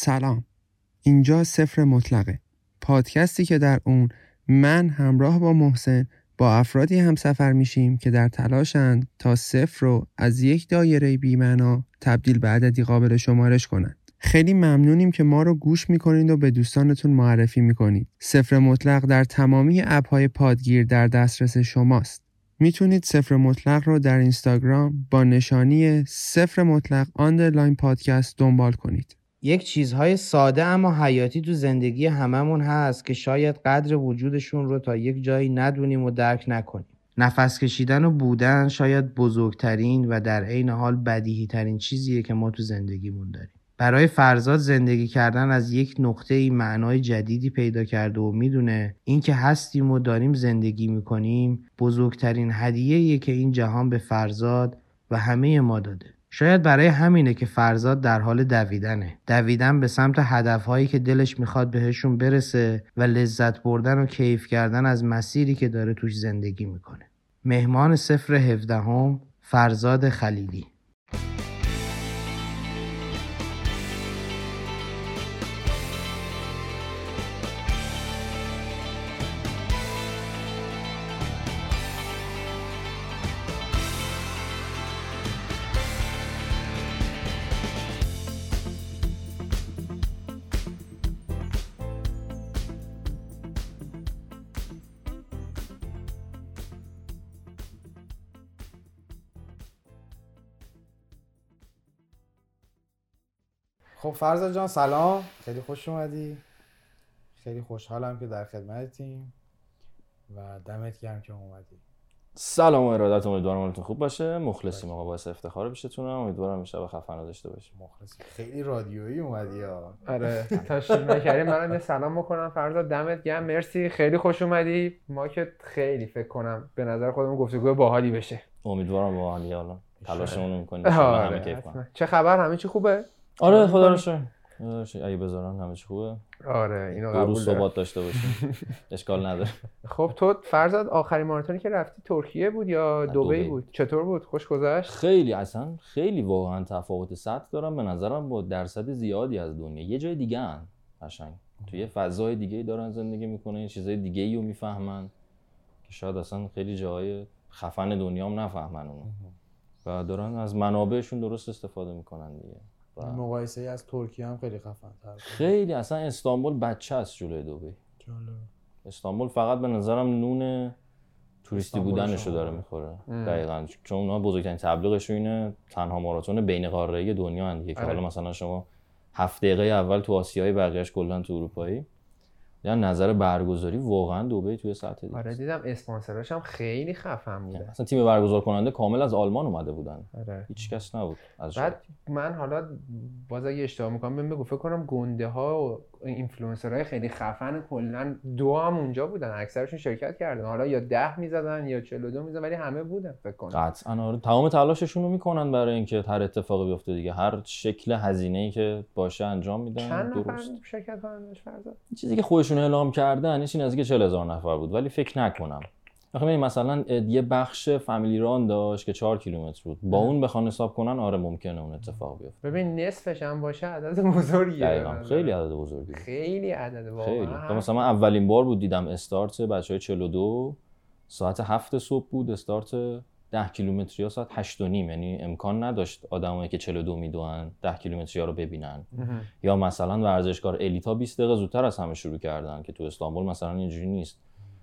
سلام. اینجا صفر مطلقه. پادکستی که در اون من همراه با محسن با افرادی هم سفر میشیم که در تلاشند تا صفر رو از یک دایره بی‌معنا تبدیل به عددی قابل شمارش کنند. خیلی ممنونیم که ما رو گوش می‌کنید و به دوستانتون معرفی می‌کنید. صفر مطلق در تمامی app های پادگیر در دسترس شماست. می‌تونید صفر مطلق رو در اینستاگرام با نشانی صفر مطلق underline پادکست دنبال کنید. یک چیزهای ساده اما حیاتی تو زندگی هممون هست که شاید قدر وجودشون رو تا یک جایی ندونیم و درک نکنیم. نفس کشیدن و بودن شاید بزرگترین و در عین حال بدیهی ترین چیزیه که ما تو زندگیمون داریم. برای فرزاد زندگی کردن از یک نقطه ای معنای جدیدی پیدا کرده و می‌دونه اینکه هستیم و داریم زندگی می‌کنیم بزرگترین هدیه که این جهان به فرزاد و همه ما داده. شاید برای همینه که فرزاد در حال دویدنه. دویدن به سمت هدفهایی که دلش می‌خواد بهشون برسه و لذت بردن و کیف کردن از مسیری که داره توش زندگی می‌کنه. مهمان سفر هفدهم فرزاد خلیلی. خب فرزا جان سلام. خیلی خوش اومدی. خیلی خوشحالم که در خدمتیم و دمت گرم که اومدی. سلام و ارادت امیدوارم حالتون خوب باشه. مخلصیم آقا باعث افتخار پیشتونم امیدوارم شب خفن داشته باشیم. مخلصی خیلی رادیویی اومدی ها. آره تشریف نکردیم منم یه سلام بکنم. فرزاد دمت گرم. مرسی. خیلی خوش اومدی. ما که خیلی فکر کنم به نظر خودمون گفتگو باحالی بشه. امیدوارم باحالی. حالا تلاشمون می‌کنیم. آره، چه خبر؟ همه چی خوبه؟ آره خدا رو شکر. اگه بذارن همه چی خوبه. آره اینو قبول دارم. ثبات داشته باشیم اشکال نداره. خب تو فرزاد آخرین ماراتونی که رفتی ترکیه بود یا دبی. بود؟ چطور بود؟ خوش گذشت؟ خیلی اصلا خیلی واقعا تفاوت سطح دارم. به نظرم با درصد زیادی از دنیا. یه جای دیگه هن قشنگ. توی یه فضای دیگه دارن زندگی می‌کنن یه چیزای دیگه ای رو می‌فهمن که شاید اصلا خیلی جاهای خفن دنیا هم نفهمن اونو و دارن از منابعشون درست استفاده می‌کنن دیگه. و مقایسه از ترکیه هم خیلی خفن تر خیلی اصلا استانبول بچه است جلوی دبی استانبول فقط به نظرم نون توریستی استانبول بودنش رو شما. داره می‌خوره. دقیقا. چون اونا بزرگترین تبلیغشون اینه تنها ماراتون بین قاره دنیا دیگه که آره. حالا مثلا شما هفت دقیقه اول تو آسیایی بقیهش کلا تو اروپایی. یا نظر برگزاری واقعا دبی توی سطح دیگه آره. دیدم اسپانسراش هم خیلی خفن بوده اصلا تیم برگزار کننده کامل از آلمان اومده بودن آره هیچ کس نبود از بعد. من حالا باز اگه اشتباه می‌کنم بهم بگو فکر کنم گنده ها و اینفلوئنسرهای خیلی خفن کلا دو هم اونجا بودن اکثرشون شرکت کردن. حالا یا ده می‌زدن یا 42 می‌زدن ولی همه بودن فکر کنم. قطعا آره. تمام تلاششون رو می‌کنن برای اینکه هر اتفاقی بیفته دیگه. هر شکل هزینه ای که باشه انجام میدن چند نفر درست. شرکت کنندش چیزی که خودشون اعلام کردن این نزدیک 40 هزار نفر بود. ولی فکر نکنم. آخه ببین مثلا یه بخش فامیلی ران داشت که 4 کیلومتر بود. با اون بخوان حساب کنن آره ممکنه اون اتفاق بیفته. ببین نصفش هم باشه عدد بزرگیه. دقیقا. خیلی عدد بزرگی خیلی عدد خیلی. واقعا مثلا من اولین بار بود دیدم استارت بچه های 42 ساعت هفت صبح بود استارت 10 کیلومتری ها ساعت 8 و نیم. یعنی امکان نداشت آدمایی که 42 میدوئن 10 کیلومتری ها رو ببینن. یا مثلا ورزشکار elite ا 20 دقیقه زودتر از همه شروع کردن که تو استانبول مثلا اینجوری نیست.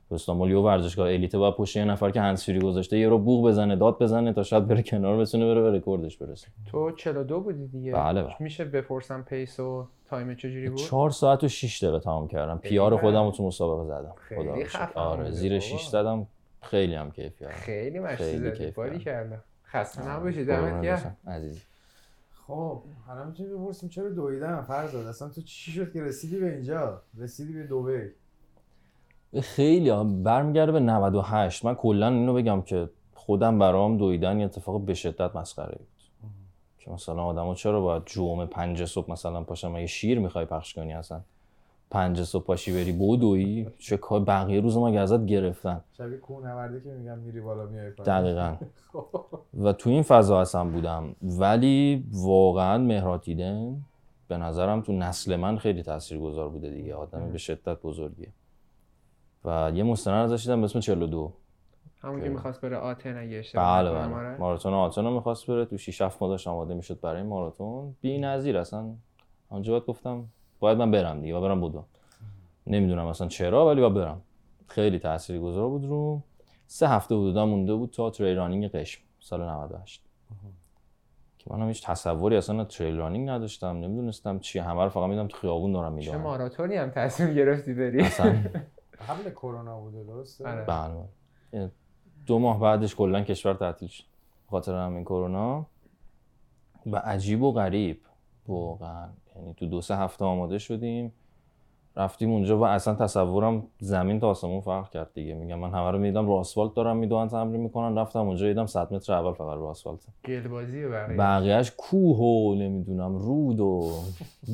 تو استانبول یه ورزشکار elite باید پشت یه نفر که هندزفری گذاشته یه رو بوق بزنه داد بزنه تا شاید بره کنار بتونه بره به رکوردش برسه. تو 42 بودی دیگه؟ بله، بله. میشه بپرسم pace و time چجوری بود؟ 4 ساعت و 6 دقیقه تمام کردم. PR خودم رو تو مسابقه زدم. خیلی خدا. خفن آره زیر بابا. 6 زدم. خیلی هم کیف کردم خیلی مشتی خیلی زدی. باری کردم. خسته نباشی. قربونت دمت گرم. بشم. عزیزی. خب حالا می‌تونیم بپرسیم چرا دویدن فرزاد اصلا تو چی شد که رسیدی به اینجا؟ رسیدی به دبی. خیلی ها برمیگرده به 98 من کلا اینو بگم که خودم برام دویدن یه اتفاق به شدت مسخره بود. که مثلا آدما چرا باید جمعه پنج صبح مثلا پاشم؟ مگه شیر می‌خوای پخش کنی اصلا. پنج صبح پاشی بری بدوی. چه کار بقیه روز ما ازت گرفتن. شبیه کوهنوردی که میگم میری بالا میای پایین. دقیقا. خب. و تو این فضا اصلا بودم. ولی واقعا مهرات دیدن به نظرم تو نسل من خیلی تاثیرگذار بوده دیگه. آدم به شدت بزرگیه. و یه مستند ازش دیدم به اسم 42 همون که می‌خواست بره آتن اگه اشتباه بله بله. ماراتون آتن رو می‌خواست بره. تو 6 7 ماه داشت آماده می‌شد برای ماراتون. بی نظیر اصلا. اونجا باید گفتم باید من برم دیگه و برم بودم نمی‌دونم اصلا چرا ولی باید برم. خیلی تاثیرگذار بود رو. سه هفته حدودا مونده بود تا تریل رانینگ قشم سال 98 که من هم هیچ تصوری اصلا تریل رانینگ نداشتم. نمی‌دونستم چیه همه رو فقط میدم تو خیابون دارم چه می‌دونم ماراتونی هم تصمیم گرفتی بری؟ اصلا قبل کرونا بوده درسته؟ آره. بله. بله. دو ماه بعدش کلا کشور تعطیل شد به خاطر همین کرونا. و عجیب و غریب. واقعا. یعنی تو دو سه هفته آماده شدیم. رفتیم اونجا و اصلا تصورم زمین تا آسمون فرق کرد دیگه. میگم من همه رو میدم رو آسفالت دارم می‌دونن تمرین می‌کنن. رفتم اونجا دیدم 100 متر اول فقط رو آسفالت. گلبازی و بقیه. بقیهش کوه و نمی‌دونم رود و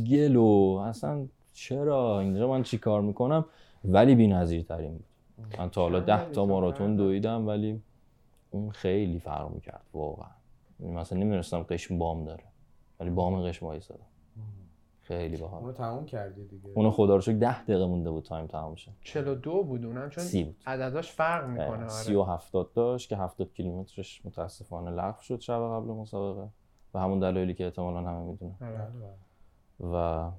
گل و اصلا چرا؟ اینجا من چی کار می‌کنم؟ ولی بی ترین بود. من تا حالا ده تا ماراتون؟ دویدم ولی اون خیلی فرق می‌کرد واقعا. یعنی مثلا نمی‌دونستم قشم بام داره ولی بام قشم وایسادم خیلی باحال. اونو تموم کردی دیگه. اونو خدا رو شکر ده دقیقه مونده بود time تمام شه. 42 بود اونم چون سی بود. عدداش فرق می‌کنه سی و هفتاد داشت که هفتاد کیلومترش متاسفانه لغو شد شب قبل مسابقه. و همون دلایلی که احتمالا همه می‌دونن. آره. بله، بله. و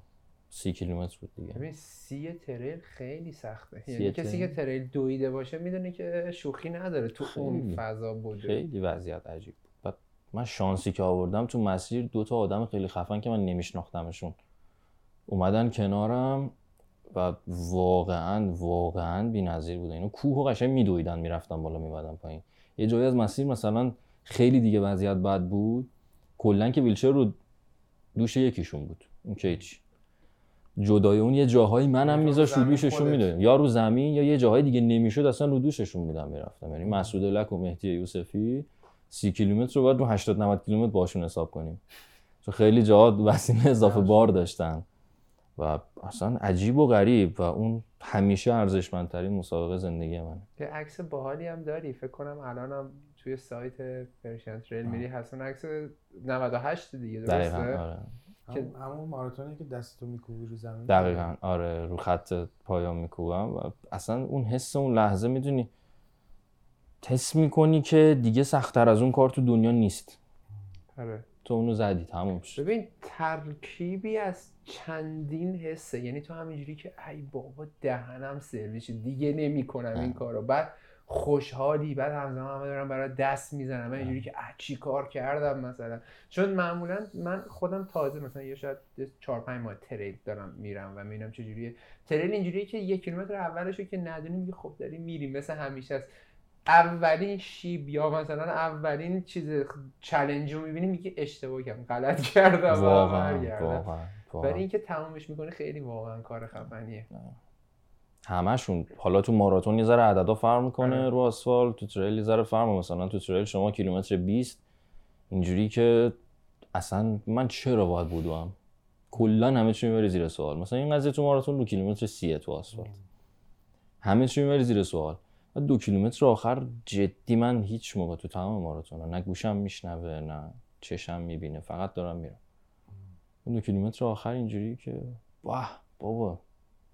سی کیلومتر بود دیگه. ببین سی trail خیلی سخته. یعنی کسی که trail؟ دویده باشه می‌دونه که شوخی نداره تو اون. فضا بوده. خیلی وضعیت عجیب بود. بعد من شانسی که آوردم تو مسیر دو تا آدم خیلی خفن که من نمیشناختمشون. اومدن کنارم و واقعا واقعا بی‌نظیر بوده. اینو کوه و قشنگ میدویدن می‌رفتن بالا میمدن پایین. یه جایی از مسیر مثلا خیلی دیگه وضعیت بد بود. کلا که ویلچر رو دوش یکیشون بود. اون که هیچ جدای اون یه جاهایی منم یعنی میذاش رو دوششون. می‌دادم یا رو زمین یا یه جاهای دیگه نمی‌شد اصلا رو دوششون بودم می‌رفتم. یعنی مسعود لک و مهدی یوسفی سی کیلومتر رو باید رو 80 90 کیلومتر باشون حساب کنیم. چون خیلی جاها وسیله اضافه بار داشتن. و اصلا عجیب و غریب و اون همیشه ارزشمندترین مسابقه زندگی من یه عکس باحالی هم داری. فکر کنم الانم توی سایت پرشین تریل میری هست اون عکس 98 دیگه درسته؟ آره. همون- همون ماراتونی که دستتو میکوبی رو زمین. دقیقا آره رو خط پایان میکوبم و اصلا اون حس اون لحظه می‌دونی حس می‌کنی که دیگه سختتر از اون کار تو دنیا نیست. آره. تو اونو زدی تموم شد. ببین ترکیبی از چندین حسه یعنی تو همینجوری که ای بابا دهنم سرویس دیگه نمی‌کنم این کارو. بعد خوشحالی بعد همزمان همه دارم برای دست می‌زنم من اینجوری که چی کار کردم مثلا؟ چون معمولا من خودم تازه مثلا یه شاید چهار پنج ماه تریل دارم میرم و می‌بینم چجوریه تریل اینجوریه که یک کیلومتر اولشو که ندونی میگه خب داری میری مثل همیشه است. اولین شیب یا مثلا اولین چیز چلنج رو می‌بینی میگه اشتباه کردم غلط کردم. واقعا برگردم. واقعا اینکه تمومش می‌کنه خیلی واقعا کار خفنیه. همشون. حالا تو ماراتون یه ذره عددا فرق می‌کنه آره. رو آسفالت تو تریل یه ذره فرق. مثلا تو تریل شما کیلومتر 20 اینجوری که اصلا من چرا باید بودم کلا همه چی می‌بری زیر سوال. مثلا این قضیه تو ماراتون دو کیلومتر سیه تو آسفالت. همه چی می‌بری زیر سوال. و دو کیلومتر آخر جدی من هیچ موقع تو تمام ماراتون نه گوشم میشنوه نه چشم می‌بینه فقط دارم میرم. دو کیلومتر آخر اینجوری که واه بابا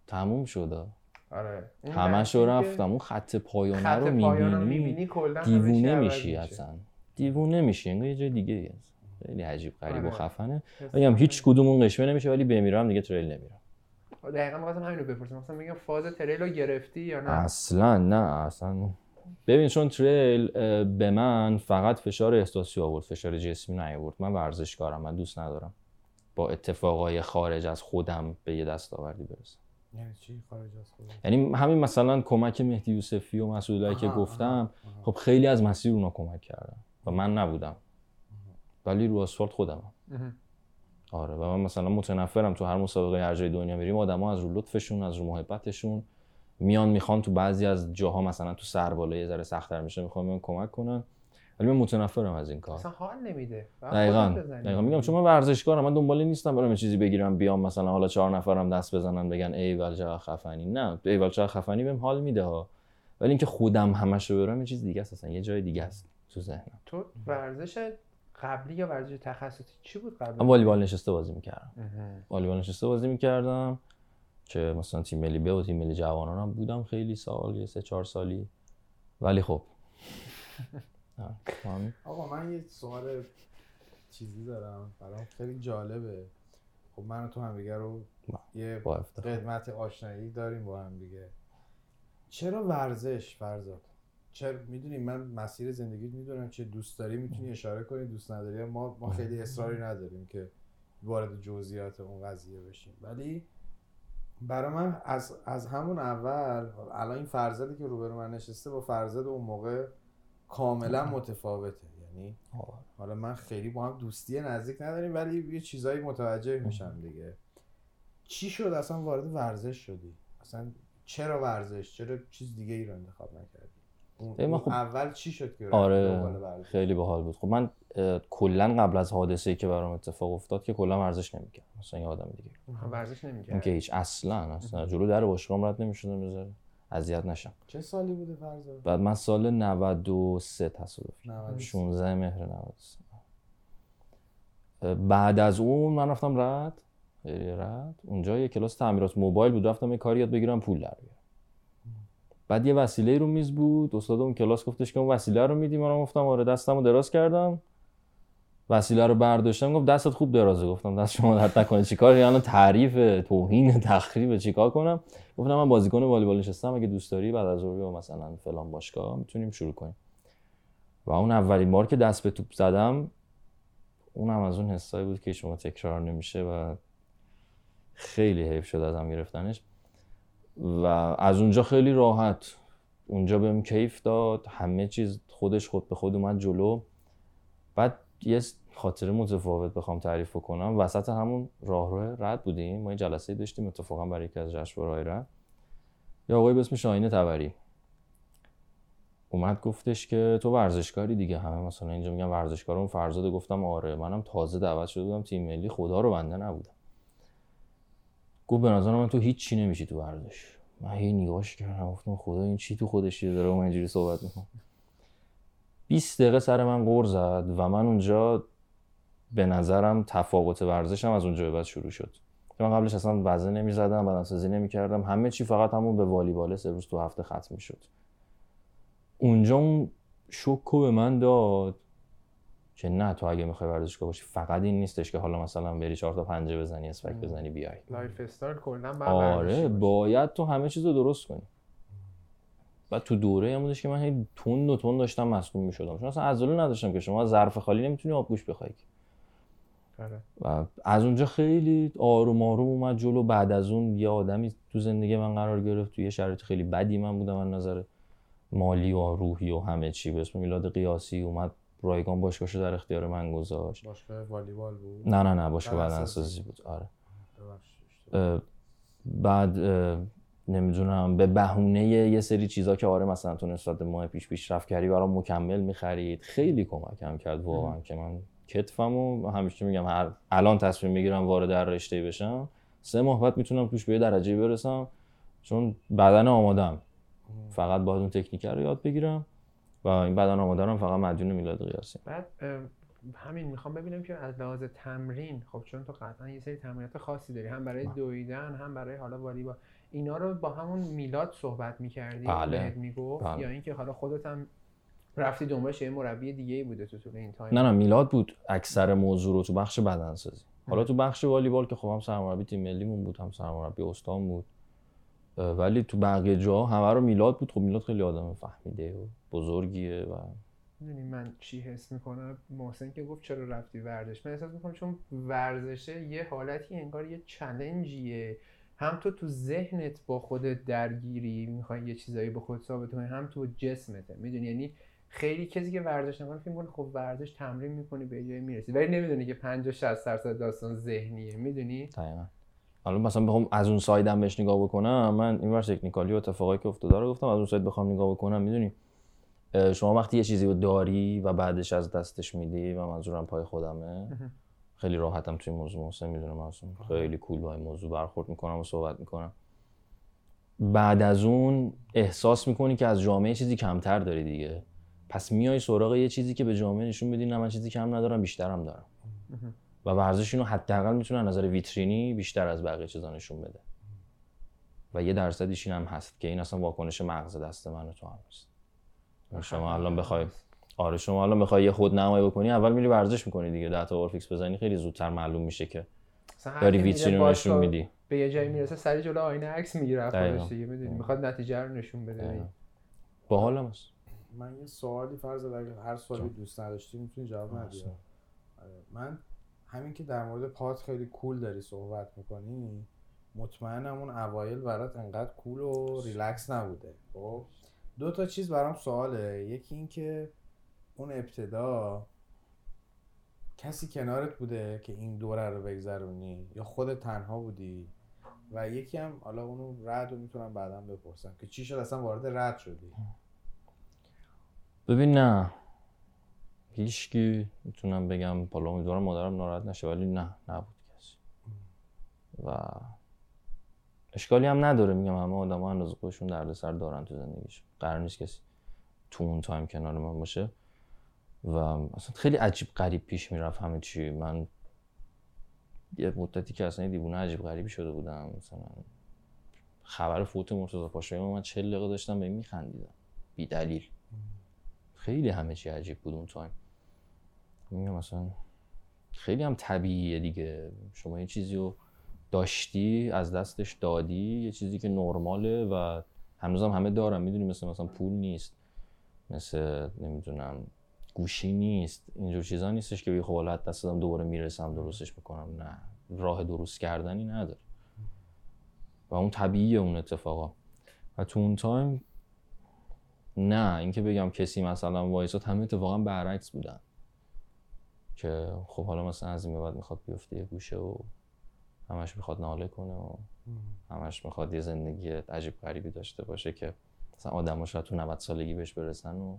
تموم شده. آره. همش رو رفتم اون خط پایانه خط رو پایان رو می‌بینی می‌بینی دیوونه میشی. اصلا. دیوونه میشی انگار یه جای دیگه هست. خیلی عجیب غریب و آره. خفنه. میگم هیچ. کدوم اون قشمه نمیشه ولی بمیرم دیگه تریل نمیرم. دقیقا می‌خواستم همین رو بپرسم. مثلا میگم فاز تریل رو گرفتی یا نه؟ اصلا نه اصلا ببین چون تریل به من فقط فشار احساسی آورد فشار جسمی نیاورد. من ورزشکارم من دوست ندارم با اتفاقای خارج از خودم به یه دستاوردی برسم. یعنی چی؟ خارج از خود یعنی همین مثلا کمک مهدی یوسفی و مسعودی که گفتم خب خیلی از مسیر اونا کمک کردن و من نبودم. ولی رو آسفالت خودمم. آره و من مثلا متنفرم تو هر مسابقه هر جای دنیا میریم آدما از رو لطفشون از رو محبتشون میان می‌خوان تو بعضی از جاها مثلا تو سر بالا یه ذره سخت‌تر میشه می‌خوان میان کمک کنن. ولی من متنفرم از این کار. اصلا حال نمیده. دقیقا. دقیقا. میگم چون من ورزشکارم من دنبال نیستم برم یه چیزی بگیرم بیام مثلا حالا چهار نفرم دست بزنن بگن ای ول چقدر خفنی. نه ای ول چقدر خفنی بهم حال میده ها. ولی اینکه خودم همش رو برم یه چیز دیگه است اصلا یه جای دیگه است تو ذهنم. تو ورزش قبلی یا ورزش تخصصی چی بود قبل من والیبال نشسته بازی می‌کردم. والیبال نشسته بازی می‌کردم که مثلا تیم ملی ب و تیم ملی جوانان هم بودم خیلی سال یه سه چهار سالی. ولی خب. آقا من یه سوال چیزی دارم برام. خیلی جالبه. خب من و تو هم دیگه رو یه. قدمت آشنایی داریم با هم دیگه. چرا ورزش فرزاد؟ چرا؟ می‌دونی من مسیر زندگیت می‌دونم. چه دوست داری می‌تونی اشاره کنی. دوست نداری ما ما خیلی اصراری نداریم که وارد جزئیات اون قضیه بشیم. ولی برای من از, از همون اول الان این فرزادی که روبرو من نشسته با فرزاد اون موقع کاملا متفاوته. یعنی. حالا من خیلی با هم دوستی نزدیک نداریم ولی یه چیزایی متوجه میشم دیگه. چی شد؟ اصلا وارد ورزش شدی؟ اصلا چرا ورزش؟ چرا چیز دیگه ای رو انتخاب نکردی؟ اون, خب- اول چی شد که آره؟ خیلی باحال بود. خب من کلا قبل از حادثه ای که برام اتفاق افتاد که کلا ورزش نمی‌کردم. مثلا یه آدم دیگه. ورزش نمی‌کرد که هیچ اصلا اصلا. جلو در باشگاه رد نمی‌شدم بذاره اذیت نشم. چه سالی بوده فرزاد؟ بعد من سال 93 تصادفی 93. 16 مهر 93 اه، بعد از اون من رفتم رد. رد. اونجا یه کلاس تعمیرات موبایل بود. رفتم یه کاری یاد بگیرم پول در بیارم. بعد یه وسیله رو میز بود. استاد اون کلاس گفتش که اون وسیله رو میدی؟ من گفتم آره دستمو دراز کردم. وسیله رو برداشتم گفت دستت خوب درازه. گفتم دست شما درد نکنه چیکار؟ یعنی تعریف توهین تخریب چیکار کنم؟ گفتم من بازیکن والیبال نشستم اگه دوست داری بعد از بیا مثلا فلان باشگاه می‌تونیم شروع کنیم. و اون اولین بار که دست به توپ زدم اونم از اون حسایی بود که شما تکرار نمیشه و خیلی حیف شد ازم گرفتنش. و از اونجا خیلی راحت. اونجا بهم کیف داد همه چیز خودش خود به خود اومد جلو. بعد یه خاطره متفاوت بخوام تعریف کنم وسط همون راهرو رد بودیم. ما یه جلسه داشتیم اتفاقا برای یکی از جشنواره‌های رد. یه آقای به اسم شاهین تبری اومد گفتش که تو ورزشکاری دیگه. همه مثلا اینجا میگن ورزشکارم فرزاده گفتم آره منم تازه دعوت شده بودم تیم ملی. خدا رو بنده نبودم. گفت به نظر من تو هیچ چی نمیشی تو ورزش. من هی نگاش کردم. گفتم خدا این چی تو خودش داره؟ من اینجوری صحبت می‌کنه 20 دقیقه سر من غور زد و من اونجا به نظرم تفاوت ورزشم از اونجا به بعد شروع شد. من قبلش اصلا وزن نمی‌زدم بدنسازی نمی‌کردم. همه چی فقط همون به والیبال سه روز تو هفته ختم می‌شد. اونجا اون شوکو به من داد که نه تو اگه می‌خوای ورزشکار باشی فقط این نیستش که حالا مثلا بری چهار تا پنجه بزنی اسپک بزنی بیای. lifestyle کلا آره باید تو همه چیز رو درست کنی. بعد تو دوره هم بودش که من هی تند و تند داشتم مصدوم می‌شدم. چون اصلا عضله نداشتم که شما ظرف خالی نمی‌تونی آبگوشت بخوای آره. و از اونجا خیلی آروم آروم اومد جلو. بعد از اون یه آدمی تو زندگی من قرار گرفت. توی یه شرایط خیلی بدی من بودم از نظر مالی و روحی و همه چی. به اسم میلاد قیاسی اومد رایگان باشگاهشو در اختیار من گذاشت. باشگاه والیبال بود؟ نه نه نه باشگاه بدنسازی. بود. آره. بعد اه، نمی‌دونم به بهونه یه سری چیزا که آره مثلا تو نسبت ماه پیش پیشرفت کردی برام مکمل می‌خرید. خیلی کمکم کرد واقعا که من کتفم و همیشه میگم هر الان تصمیم می‌گیرم وارد هر رشته بشم. سه ماه بعد می‌تونم توش به یه درجه برسم. چون بدن آمادم فقط باید اون تکنیک رو یاد بگیرم و این بدن آماده رو فقط مدیون میلاد قیاسی بعد همین می‌خوام ببینم که از لحاظ تمرین خب چون تو قطعا یه سری تمرینات خاصی داری. هم برای دویدن هم برای حالا والیبال. اینا رو با همون میلاد صحبت می‌کردی؟ بله. می‌گفت؟ بله. یا اینکه حالا خودت هم رفتی دنبالش یه مربی دیگه ای بوده تو طول این تایم. نه نه میلاد بود اکثر موضوع رو تو بخش بدنسازی. حالا تو بخش والیبال که خب هم سرمربی تیم ملیمون بود هم سرمربی استان بود. ولی تو بقیه جا همه رو میلاد بود. خب میلاد خیلی آدم فهمیده و بزرگیه و می‌دونی من چی حس می‌کنم؟ محسن که گفت چرا رفتی ورزش؟ من احساس می‌کنم چون ورزشه یه حالتی انگار یه چلنجیه هم تو تو ذهنت با خودت درگیری می‌خوای یه چیزایی به خود ثابت کنی هم تو جسمته می‌دونی؟ یعنی خیلی کسی که ورزش نکنه فکر می‌کنه خب ورزش تمرین می‌کنی به جای می‌رسی. ولی نمی‌دونه که 50 60 درصد داستان ذهنیه می‌دونی؟ دقیقا. حالا مثلا بخوام از اون سایدم بهش نگاه بکنم من این ور تکنیکالی و اتفاقایی که افتاده رو گفتم از اون ساید بخوام نگاه بکنم می‌دونی؟ شما وقتی یه چیزی رو داری و بعدش از دستش میدی و منظورم پای خودمه خیلی راحتم توی موضوع محسن می‌دونم اصلا خیلی کول با این موضوع برخورد می‌کنم و صحبت می‌کنم. بعد از اون احساس می‌کنی که از جامعه چیزی کمتر داری دیگه. پس میای سراغ یه چیزی که به جامعه نشون بدی نه من چیزی کم ندارم بیشترم دارم. و ورزش اینو حداقل می‌تونه نظر ویترینی بیشتر از بقیه چیزا نشون بده. و یه درصدیش این هم هست که این اصلا واکنش مغز دست من و تو هم هست شما الان بخوای آره شما الان بخوای یه خود نمایی بکنی اول میری ورزش می‌کنی دیگه دتا اورفیکس بزنی خیلی زودتر معلوم میشه که داری ویترین رو نشون میدی. به یه جایی می‌رسه سری جلو آینه عکس می‌گیره. خودش دیگه می‌دونی؟ می‌خواد نتیجه رو نشون بده. باحالم هست من یه سوالی فرض اگر هر سوالی دوست نداشتی می‌تونی جواب ندی. آره. من همین که در مورد پات خیلی کول داری صحبت می‌کنی مطمئنم اون اوایل برات انقدر کول و ریلکس نبوده. خب دو تا چیز برام سواله. یکی این که اون ابتدا کسی کنارت بوده که این دوره رو بگذرونی؟ یا خودت تنها بودی؟ و یکی هم حالا اونو رد رو می‌تونم بعدا بپرسم که چی شد؟ اصلا وارد رد شدی. ببین نه. هیچکی می‌تونم بگم بالا امیدوارم مادرم ناراحت نشه ولی نه نبود کسی. و اشکالی هم نداره میگم همه آدم ها اندازه خودشون دردسر دارن تو زندگیشون. قرار نیست کسی تو اون تایم کنار من باشه. و اصلا خیلی عجیب غریب پیش می‌رفت همه چی. من یه مدتی که اصلا دیوونه عجیب غریبی شده بودم. مثلا خبر فوت مرتضی پاشایی من 40 دقیقه داشتم به این میخندیدم. بی دلیل. خیلی همه چی عجیب بود اون تایم. میگم مثلا خیلی هم طبیعیه دیگه. شما یه چیزی رو داشتی از دستش دادی یه چیزی که نرماله و هنوزم همه دارم می‌دونی مثل مثلا پول نیست. مثل نمی‌دونم گوشی نیست اینجور چیزا نیستش که بگی خب حالا دست دادم دوباره می‌رسم درستش می‌کنم نه راه درست کردنی نداره. و اون طبیعیه اون اتفاقا. و تو اون تایم نه اینکه بگم کسی مثلا وایساد همه اتفاقا برعکس بودن. که خب حالا مثلا از این بعد می‌خواد بیفته یه گوشه و همش می‌خواد ناله کنه و همش می‌خواد یه زندگی عجیب غریبی داشته باشه که مثلا آدم شاید تو 90 سالگی بهش برسن و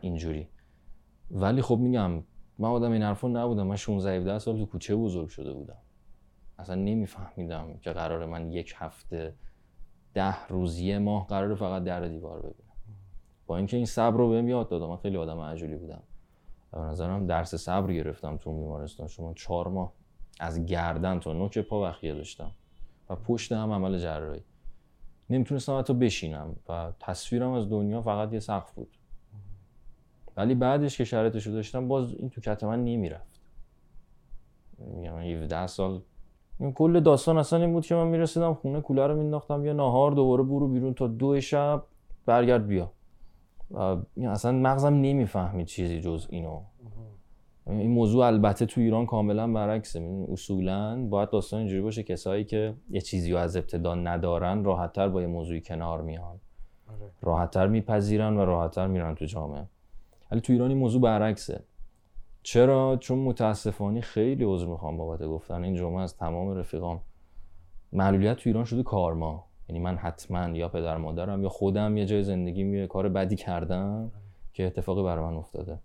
اینجوری. ولی خب میگم من آدم این حرفا نبودم. من 16 17 سال تو کوچه بزرگ شده بودم. اصلا نمیفهمیدم که قرار من یک هفته ده روز یه ماه قرار فقط در دیوار ببینم. با اینکه این صبر رو بهم یاد دادم من خیلی آدم عجولی بودم. به نظرم درس صبر گرفتم تو بیمارستان. شما چهار ماه از گردن تا نوک پا بخیه داشتم. و پشت هم عمل جراحی. نمی‌تونستم حتی بشینم. و تصویرم از دنیا فقط یه سقف بود. ولی بعدش که شرایطش رو داشتم باز این تو کت من نمی‌رفت. میگم 17 سال. این کل داستان اصلا این بود که من می‌رسیدم خونه کوله رو مینداختم یا نهار دوباره برو بیرون تا دو شب برگرد بیا. و اصلا مغزم نمی‌فهمید چیزی جز اینو. این موضوع البته تو ایران کاملا برعکسه. اصولا باید داستان اینجوری باشه کسایی که یه چیزی رو از ابتدا ندارن راحتتر با یه موضوعی کنار میان. راحتتر میپذیرن و راحتتر میرن تو جامعه. ولی تو ایران این موضوع برعکسه. چرا؟ چون متاسفانه خیلی عذر می‌خوام بابت گفتن. این جمعه از تمام رفیقام. معلولیت تو ایران شده کارما. یعنی من حتما یا پدر مادرم یا خودم یه جای زندگی یه کار بدی کردم که اتفاقی برای من افتاده.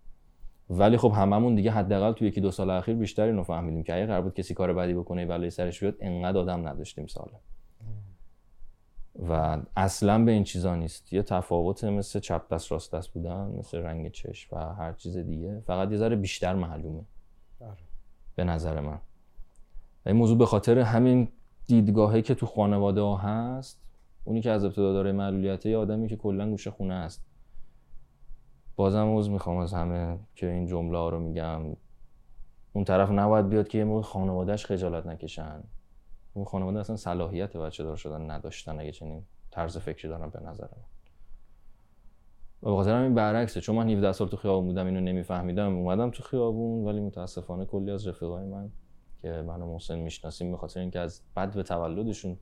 ولی خب هممون دیگه حداقل تو یکی دو سال اخیر بیشتر اینو فهمیدیم که اگه قرار بود کسی کار بدی بکنه بلای سرش بیاد انقدر آدم نداشتیم ساله و اصلا به این چیزا نیست. یه تفاوت مثل چپ دست راست دست بودن مثل رنگ چشم و هر چیز دیگه. فقط یه ذره بیشتر معلومه. به نظر من. و این موضوع به خاطر همین دیدگاهی که تو خانواده ها هست اونی که از ابتدا داره معلولیته یه آدمی که کلا گوشه خونه است. بازم عذر می‌خوام از همه که این جمله ها رو میگم. اون طرف نباید بیاد که یه موقع خانوادهش خجالت نکشن. اون خانواده اصلا صلاحیت بچه دار شدن نداشتن اگه چنین طرز فکری دارن به نظر من. و بخاطر همین برعکسه چون من 17 سال تو خیابون بودم اینو نمیفهمیدم. اومدم تو خیابون ولی متاسفانه کلی از رفیقای من که منو محسن می‌شناسیم به خاطر اینکه از بد به تولدشون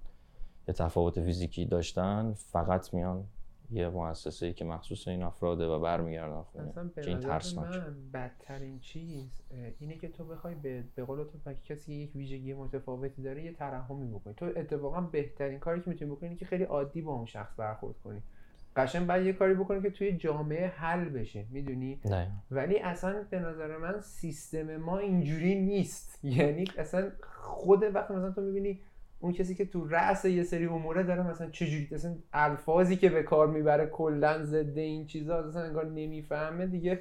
یه تفاوت فیزیکی داشتن فقط میان یه مؤسسه ای که مخصوص این افراده و برمیگردن خونه اصلا به این ترسناک من بدترین چیز اینه که تو بخوای به, به قول تو کسی یک ویژگی متفاوتی داره یه ترحمی بکنی. تو اتفاقا بهترین کاری که می‌تونی بکنی که خیلی عادی با اون شخص برخورد کنی. قشنگ بعد یه کاری بکنی که توی جامعه حل بشه می‌دونی؟ نه. ولی اصلا به نظر من سیستم ما اینجوری نیست. یعنی اصلا خود وقتی مثلا تو می‌بینی اون کسی که تو رأس یه سری اموره داره مثلا چجوری مثلا الفاظی که به کار می‌بره کلا ضد این چیزا مثلا انگار نمی‌فهمه دیگه.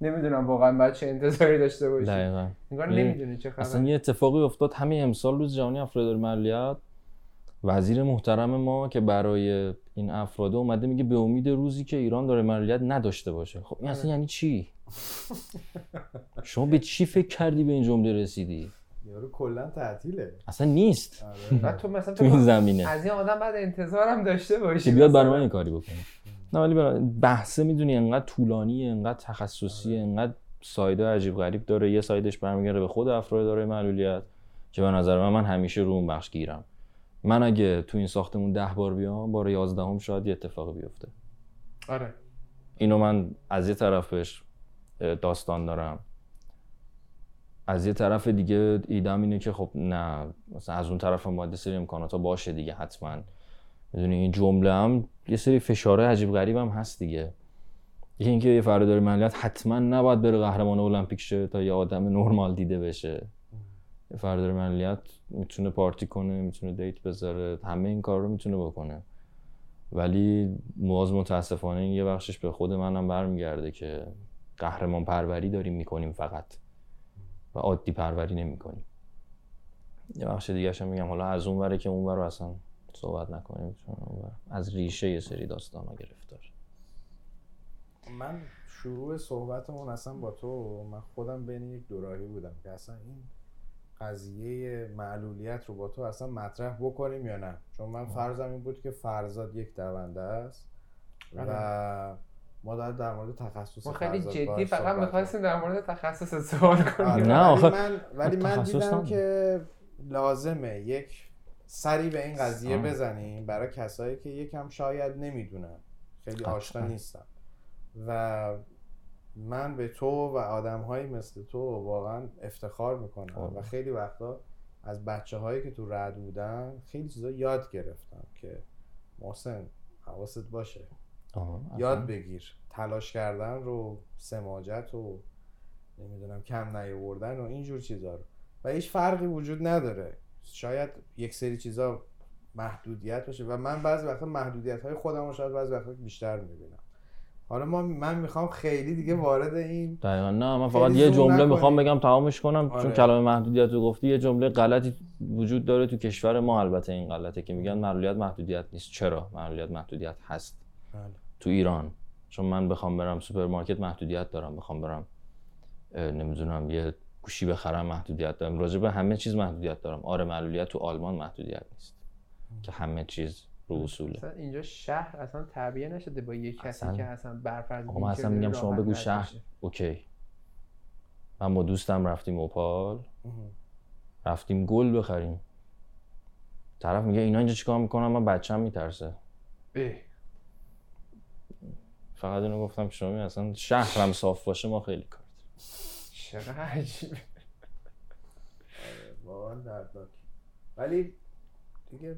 نمی‌دونم واقعا بعد چه انتظاری داشته باشی. دقیقا. انگار ببین، نمی‌دونه چه اصلا خبر یه اتفاقی افتاد همین امسال روز جهانی افراد ملیت. وزیر محترم ما که برای این افراد اومده میگه به امید روزی که ایران داره ملیت نداشته باشه. خب این اصلا یعنی چی؟ شما به چی فکر کردی به این جمله رسیدی؟ یارو کلا تعطیله. اصلا نیست. آره. بعد تو مثلا تو این زمینه. از این آدم بعد انتظارم داشته باشی بیاد. برای من این کاری بکنه. نه ولی بحثه می‌دونی انقدر طولانیه انقدر تخصصیه انقدر سایده عجیب غریب داره. یه سایدش برمیگرده به خود افراد دارای معلولیت که به نظر من من همیشه رو اون بخش گیرم. من اگه تو این ساختمون ده بار بیام بار یازدهم شاید یه اتفاقی بیفته. آره. اینو من از یه طرفش داستان دارم. از یه طرف دیگه ایدم اینه که خب نه مثلا از اون طرف هم باید سری امکانات باشه دیگه حتما. می‌دونی این جمله هم یه سری فشاره عجیب غریب هم هست دیگه. یکی اینکه یه فرد داره ملیت حتما نباید بره قهرمان المپیک شه تا یه آدم نرمال دیده بشه. یه فرد داره ملیت می‌تونه پارتی کنه می‌تونه دیت بذاره همه این کار رو می‌تونه بکنه. ولی باز متاسفانه این یه بخشش به خود منم برمیگرده که قهرمان پروری داریم می‌کنیم فقط. و عادی پروری نمی‌کنیم یه بخش دیگه هم میگم حالا از اون وره که اون رو اصلا صحبت نکنیم چون از ریشه یه سری داستان ها گرفتار. من شروع صحبتمون اصلا با تو من خودم بین یک دوراهی بودم که اصلا این قضیه معلولیت رو با تو اصلا مطرح بکنیم یا نه. چون من فرضم این بود که فرزاد یک دونده است و ما در, در مورد تخصص ما خیلی جدی فقط می‌خواستیم در مورد تخصص سوال آره، کنیم نه، ولی آخه من ولی من دیدم. که لازمه یک سری به این قضیه آه. بزنیم برای کسایی که یکم شاید نمی‌دونن خیلی آشنا. نیستن و من به تو و آدم مثل تو واقعا افتخار می‌کنم آه. و خیلی وقتا از بچه هایی که تو رد بودن خیلی چیزا یاد گرفتم که محسن حواست باشه یاد. بگیر. تلاش کردن رو سماجت و نمی‌دونم کم نیاوردن و اینجور چیزا رو. و هیچ فرقی وجود نداره. شاید یک سری چیزا محدودیت باشه. و من بعضی وقتا محدودیت های خودم رو شاید بعضی وقتا بیشتر می‌بینم. حالا ما من می‌خوام خیلی دیگه وارد این دقیقا نه من فقط یه جمله. می‌خوام بگم تمامش کنم چون آره. کلمه محدودیت رو گفتی یه جمله غلطی وجود داره تو کشور ما البته این غلطه که میگن معلولیت محدودیت نیست. چرا معلولیت محدودیت هست؟ تو ایران. چون من بخوام برم سوپرمارکت محدودیت دارم. بخوام برم نمی‌دونم یه گوشی بخرم محدودیت دارم. راجع به همه چیز محدودیت دارم. آره معلولیت تو آلمان محدودیت نیست. که همه چیز رو اصوله. مثلا اینجا شهر اصلا تعبیه نشده برای کسی اصلا. که اصلا برفرض من اصلا میگم شما بگو شهر. okay. من با دوستم رفتیم اوپال. رفتیم گل بخریم. طرف میگه اینا اینجا چیکار می‌کنن؟ من بچم میترسه. فقط اینو گفتم که شما می اصلا شهرم صاف باشه ما خیلی کار داریم. چقدر عجیبه. واقعا دردناک. ولی دیگه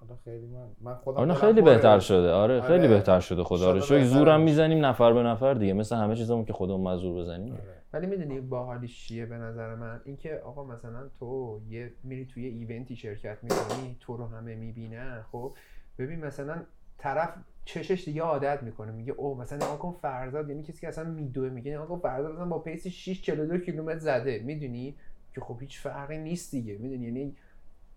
حالا خیلی من من خودم آره خیلی. بهتر شده. آره خیلی آره. بهتر شده خدا رو شکر. زورم هم می‌زنیم نفر به نفر دیگه. مثل همه چیزمون که خودمون مزور بزنیم. آره. ولی می‌دونی باحالیش چیه به نظر من؟ اینکه آقا مثلا تو یه میری توی ایونتی شرکت می‌کنی تو رو همه می‌بینن خب؟ ببین مثلا طرف چشش دیگه عادت می‌کنه میگه او مثلا نگاه کن فرزاد یعنی کسی که اصلا میدوه میگه نگاه کن فرزاد مثلا با پیس 6 42 کیلومتر زده می‌دونی؟ که خب هیچ فرقی نیست دیگه می‌دونی؟ یعنی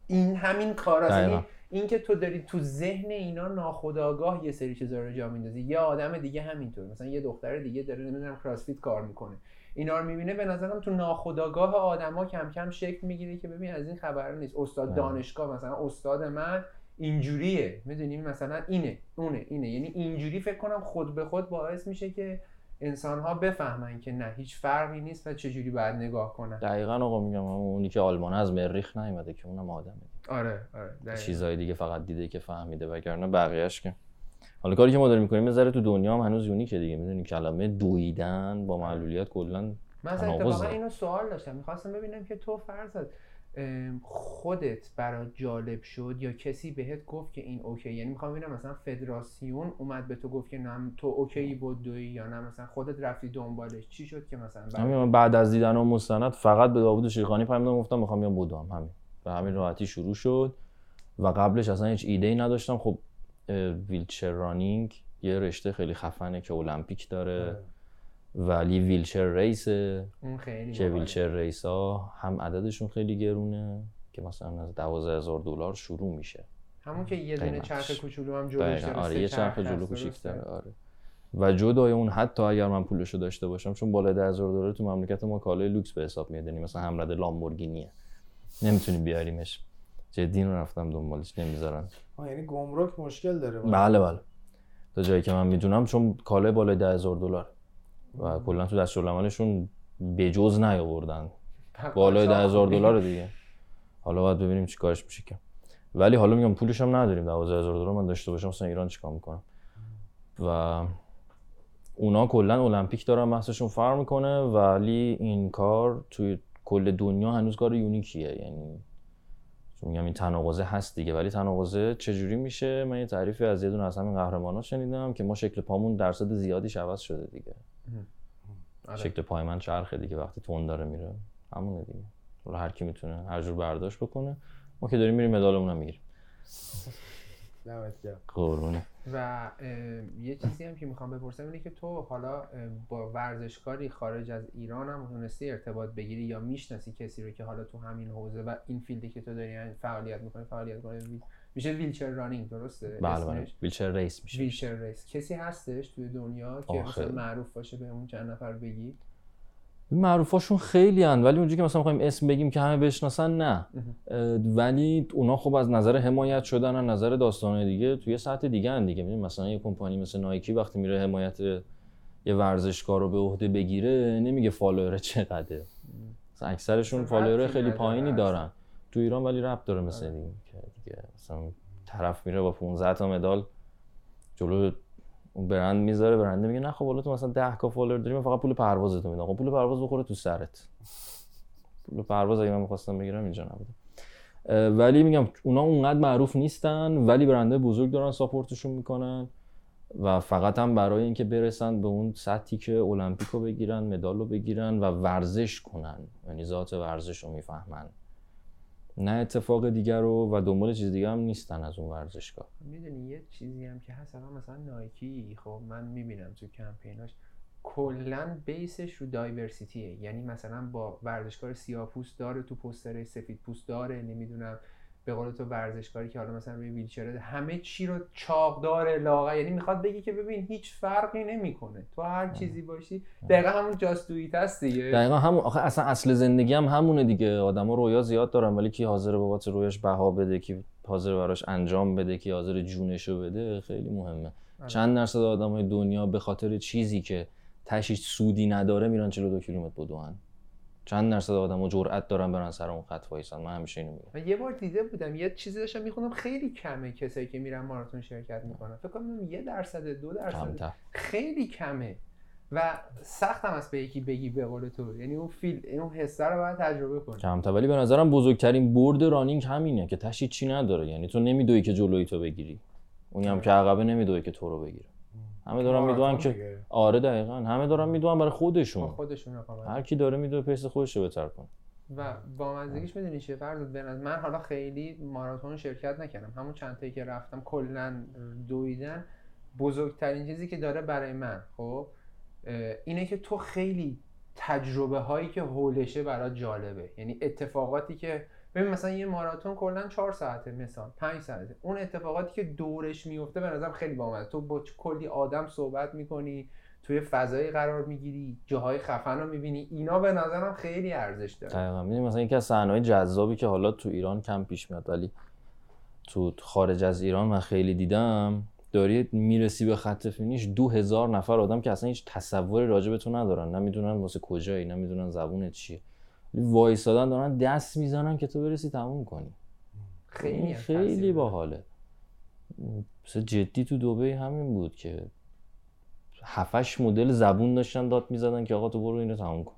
این همین کاراست دقیقاً. یعنی این که تو داری تو ذهن اینا ناخودآگاه یه سری چیزا رو جا میندازی. یه آدم دیگه همینطور. مثلا یه دختر دیگه داره نمی‌دونم کراسفیت کار می‌کنه. اینا رو می‌بینه به نظرم تو ناخودآگاه آدما کم کم شکل می‌گیره که ببین از این خبر نیست. استاد. دانشگاه مثلا استاد من اینجوریه. می‌دونی؟ مثلا اینه اونه اینه. یعنی اینجوری فکر کنم خود به خود باعث میشه که انسان ها بفهمن که نه هیچ فرقی نیست و چجوری باید نگاه کنن. دقیقا آقا میگم اونی که آلمان از مریخ نیومده که اونم آدمه آره آره دقیقاً. چیزهای دیگه فقط دیده که فهمیده وگرنه بقیهش که. حالا کاری که ما داریم می‌کنیم بذاره تو دنیا هم هنوز یونیکه دیگه. می‌دونی کلمه دویدن با معلولیت کلا من اتفاقا. اینو سوال داشتم. می‌خواستم ببینم که تو ام، خودت برات جالب شد یا کسی بهت گفت که این okay؟ یعنی می‌خوام ببینم مثلا فدراسیون اومد به تو گفت که نه تو okay بدوی یا نه؟ مثلا خودت رفتی دنبالش. چی شد که مثلا همین بعد از دیدن اون مستند فقط به داوود شیخانی دادم گفتم می‌خوام بیام بدوم همین. به همین راحتی شروع شد و قبلش اصلا هیچ ایده ای نداشتم. خب اه، wheelchair running یه رشته خیلی خفنه که المپیک داره. ولی wheelchair race اون خیلی که باحاله. wheelchair race ها هم عددشون خیلی گرونه که مثلا از 12000 دلار شروع میشه. همون که یه دونه. چرخ کوچولو هم جلوش آره یه چرخ جلو درسته؟ کوچیک داره آره. و جدای اون حتی اگر من پولشو داشته باشم چون بالای 10000 دلار تو مملکت ما کالای لوکس به حساب میاد یعنی مثلا هم‌رده لامبورگینیه. نمی‌تونی بیاریمش. جدی رو رفتم دنبالش نمی‌ذارن یعنی گمرک مشکل داره. بله بله. تا جایی که من می‌دونم چون کالای بالای 10000 دلار. و کلا تو دستورالعملشون بجز نیاوردن. بالای ده هزار دلار دیگه. حالا باید ببینیم چی کارش میشه که. ولی حالا میگم پولش هم نداریم. دوازده هزار دلار من داشته باشم مثلا ایران چیکار می‌کنم؟ و اونا کلا المپیک دارن بحثشون فرق می‌کنه ولی این کار توی کل دنیا هنوز کار یونیکیه. یعنی چون میگم این تناقضه هست دیگه ولی تناقضه چجوری میشه؟ من یه تعریفی از یه دونه از همین قهرمانا شنیدم که ما شکل پامون درصد زیادیش عوض شده دیگه. شکل پای من چرخه دیگه وقتی تون داره میره. همونه دیگه. حالا هر کی می‌تونه هر جور برداشت بکنه. ما که داریم میریم مدالمون هم می‌گیریم. و قربونه. اه، یه چیزی هم که می‌خوام بپرسم اینه که تو حالا با ورزشکاری خارج از ایران هم تونستی ارتباط بگیری یا می‌شناسی کسی رو که حالا تو همین حوزه و این فیلدی که تو داری یعنی فعالیت می‌کنه فعالیت کنه میشه wheelchair running درسته؟ بله بله؟ wheelchair race میشه. wheelchair race. کسی هستش توی دنیا که. مثلا معروف باشه به اون چند نفر بگی؟ این معروفاشون خیلی هن ولی اونجوری که مثلا می‌خوایم اسم بگیم که همه بشناسن نه. ولی اونا خب از نظر حمایت شدن از نظر داستان دیگه توی سطح دیگه هن دیگه. می‌دونی مثلا یه کمپانی مثل Nike وقتی میره حمایت یه ورزشکار رو به عهده بگیره نمیگه follower چقدره. مثلا اکثرشون follower خیلی پایینی. دارن. تو ایران ولی رپ داره مثل این که دیگه مثلا طرف میره با 15 تا مدال جلو اون برند می‌ذاره برنده میگه نه خب حالا تو مثلا 10 کا فالوور داری من فقط پول پروازتو میدم. خب پول پرواز بخوره تو سرت. پول پرواز اگه من می‌خواستم بگیرم اینجا نبوده. اه، ولی میگم اونا اونقدر معروف نیستن ولی برنده بزرگ دارن ساپورتشون می‌کنن و فقط هم برای اینکه برسن به اون سطحی که المپیک رو بگیرن مدال رو بگیرن و ورزش کنن. یعنی ذات ورزش رو می‌فهمن. نه اتفاق دیگر رو و دنبال چیز دیگه هم نیستن از اون ورزشگاه. می‌دونی یه چیزی هم که هست الان مثلا نایکی خب من می‌بینم تو کمپیناش کلا بیسش رو دایورسیتیه. یعنی مثلا با ورزشکار سیاه‌پوست داره تو پوستر سفید پوست داره نمی‌دونم به قول تو ورزشکاری که حالا مثلا روی ویلچره همه چی رو چاق داره لاغر یعنی می‌خواد بگی که ببین هیچ فرقی نمی‌کنه. تو هر چیزی باشی دقیقا همون جاستویت هست دیگه. دقیقا همون آخه اصلا اصل زندگی هم همونه دیگه. آدما رویا زیاد دارن ولی کی حاضر بابت رویاش بها بده کی حاضر براش انجام بده کی حاضر جونشو بده خیلی مهمه. چند درصد آدمای دنیا به خاطر چیزی که تشیش سودی نداره میرن 42 کیلومتر بدوئن. چند درصد آدما جرئت دارن برن سر اون خط وایسن؟ من همیشه اینو میگم. من یه بار دیده بودم یه چیزی داشتم میخوندم خیلی کمه کسایی که میرن ماراتون شرکت می‌کنن. فکر کنم یه درصد دو درصد. کمتر. خیلی کمه. و سختم است به یکی بگی به قول تو. یعنی اون فیل اون حسه رو باید تجربه کنی. کمتر. ولی به نظرم بزرگترین برد رانینگ همینه که تشی چی نداره. یعنی تو نمیدوی که جلوی تو بگیری. اونی هم که عقبه نمیدوی که تو رو بگیره. همه دارن می‌دونن که. آره دقیقا. همه دارن می‌دونن برای خودشون. خودشون رقابت هر کی داره می‌دونه پیس خودش رو بهتر کنه. و با مزدگیش می‌دونی چیه؟ فرض من حالا خیلی ماراتون شرکت نکردم. همون چند تایی که رفتم کلا دویدن بزرگترین چیزی که داره برای من خب اینه که تو خیلی تجربه هایی که هولشه برات جالبه. یعنی اتفاقاتی که ببین مثلا یه ماراتون کلا 4 ساعته مثال 5 ساعته. اون اتفاقاتی که دورش میفته به نظرم خیلی بامزه. تو با کلی آدم صحبت می‌کنی توی فضایی قرار می‌گیری جاهای خفن رو می‌بینی. اینا به نظرم خیلی ارزش داره. دقیقا. مثلا یکی از صحنه‌های جذابی که حالا تو ایران کم پیش میاد ولی تو خارج از ایران من خیلی دیدم داری می‌رسی به خط فینیش دو هزار نفر آدم که اصلا هیچ به تو ندارن. نمی‌دونن واسه کجایی نمی‌دونن زبونت چیه. ولی وایسادن دارن دست می‌زنن که تو برسی تموم کنی. خیلی خیلی. باحاله. مثلا جدی تو دبی همین بود که هفتش مدل زبون داشتن داد می‌زدن که آقا تو برو اینو تموم کن.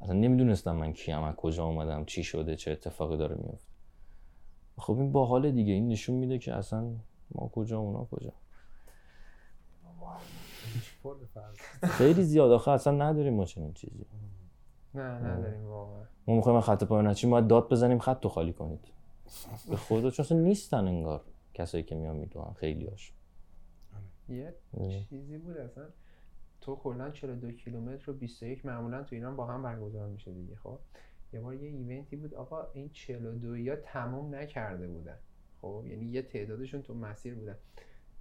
اصلا نمی‌دونستم من کیم از کجا اومدم چی شده چه اتفاقی داره میفته خب این باحاله دیگه. این نشون میده که اصلا ما کجا اونا کجا. خیلی زیاد. آخه اصلا نداریم ما چنین چیزی. نه نداریم واقعا. ما می‌خوایم خط پایان چی باید داد بزنیم خط رو خالی کنید. به خدا چون اصلا نیستن انگار کسایی که میان می‌دونن خیلی هاش یه چیزی بود اصلا. تو کلا 42 کیلومتر رو 21 معمولا تو ایران با هم برگزار میشه دیگه خب؟ یه بار یه ایونتی بود آقا این 42 یا تمام نکرده بودن. خب؟ یعنی یه تعدادشون تو مسیر بودن.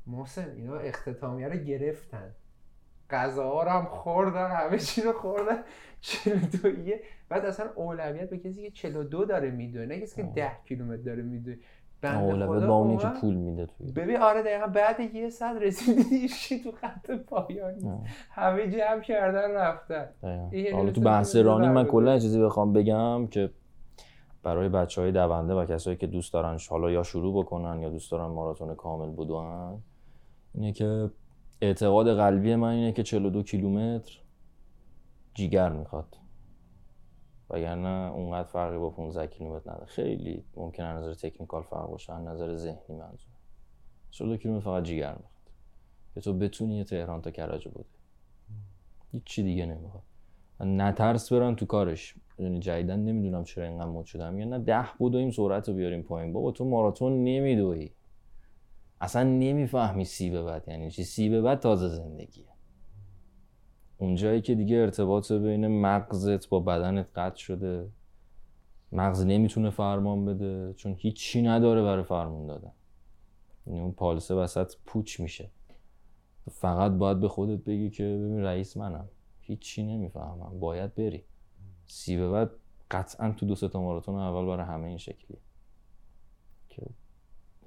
محسن اینا اختتامیه رو گرفتن. غذاها رو هم خوردن همه چی رو خوردن. 42 یه. بعد اصلا اولویت به کسی که 42 داره میدوه نه کسی که 10 کیلومتر داره میدوه بنده اولویت با اونی که پول میده توی. ببین آره دقیقا بعد یه ساعت رسیدی ایشی تو خط پایان نیست. آه. همه جمع کردن رفتن. حالا تو بحث رانی من کلا چیزی بخوام بگم که برای بچه های دونده و کسایی که دوست دارن حالا یا شروع بکنن یا دوست دارن ماراتون کامل بدون اینه که اعتقاد قلبی من اینه که 42 کیلومتر جیگر می‌خواد. وگرنه اونقدر فرقی با 15 کیلومتر نداره. خیلی ممکنه از نظر تکنیکال فرق باشه از نظر ذهنی منظور. 42 کیلومتر فقط جیگر می‌خواد. که تو بتونی تهران تا کرج بودی هیچ چی دیگه نمی‌خواد. نترس برن تو کارش. یعنی جدیدن نمی‌دونم چرا اینقدر مد شدم. یا نه ده بدویم سرعت رو بیاریم پایین. بابا تو ماراتون نمیدوی اصلا نمی‌فهمی سی به بعد یعنی چی؟ سی به بعد تازه زندگیه. اونجایی که دیگه ارتباط بین مغزت با بدنت قطع شده مغز نمی‌تونه فرمان بده چون هیچی نداره برای فرمان دادن. یعنی اون پالسه وسط پوچ میشه. فقط باید به خودت بگی که ببین رئیس منم. هیچی نمی‌فهمم. باید بری. سی به بعد قطعا تو دو تا ماراتون اول برای همه این شکلی که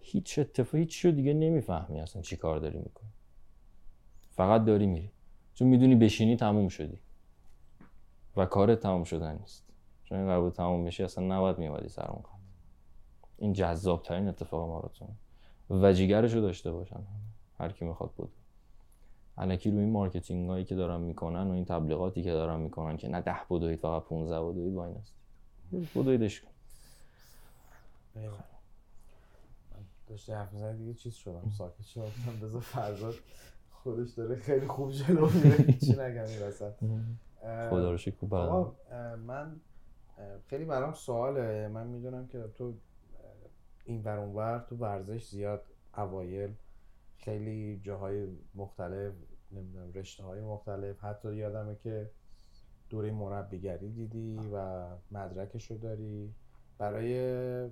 هیچ اتفاقی هیچ رو دیگه نمی‌فهمی اصلا چی کار داری می‌کنی. فقط داری میری. چون می‌دونی بشینی تموم شدی. و کارت تموم شدن نیست. چون این قرار تموم بشی اصلا نباید میومدی سر اون خط. این جذاب ترین اتفاق ماراتون و جیگرشو داشته باشن هر کی می‌خواد بدوئه. الکی روی این marketing هایی که دارن می‌کنن و این تبلیغاتی که دارن می‌کنن که نه ده بدوید فقط 15 بدوید وای نست. بدویدش کن. من داشتی حرف می‌زدی دیگه چیز شدم ساکت شدم. بذار فرزاد خودش داره خیلی خوب جلو میره. چی نگم این وسط. خدا رو شکر اه، من خیلی برام سواله. من می‌دونم که تو این بر اون ور تو ورزش زیاد اوایل خیلی جاهای مختلف نمی‌دونم رشته های مختلف حتی یادمه که دوره مربیگری دیدی و مدرکش رو داری. برای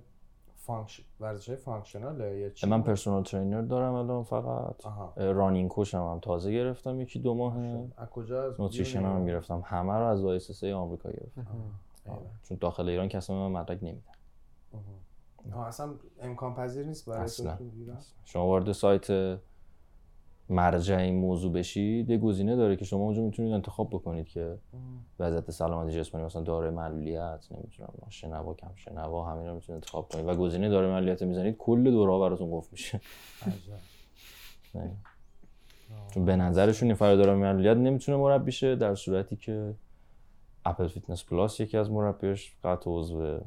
function... ورزش functional ه یا چی من personal trainer دارم الان فقط. running coach هم, هم تازه گرفتم یکی دو ماه از کجا از نوتریشن هم گرفتم. همه رو از آیسس آمریکا گرفتم. چون داخل ایران کسی من مدرک نمیدن آها اصلا امکان پذیر نیست برای اصلا. شما وارد سایت مرجع این موضوع بشید یه گزینه داره که شما اونجا می‌تونید انتخاب بکنید که وضعیت سلامتی جسمانی مثلا دارای معلولیت نمی‌تونم شنوا کم شنوا همین رو می‌تونید انتخاب کنید و گزینه دارای معلولیت می‌زنید کل دورها براتون قفل میشه. چون به نظرشون این فرد دارای معلولیت نمی‌تونه مربی شه در صورتی که Apple Fitness Plus یکی از مربیاش قطع عضو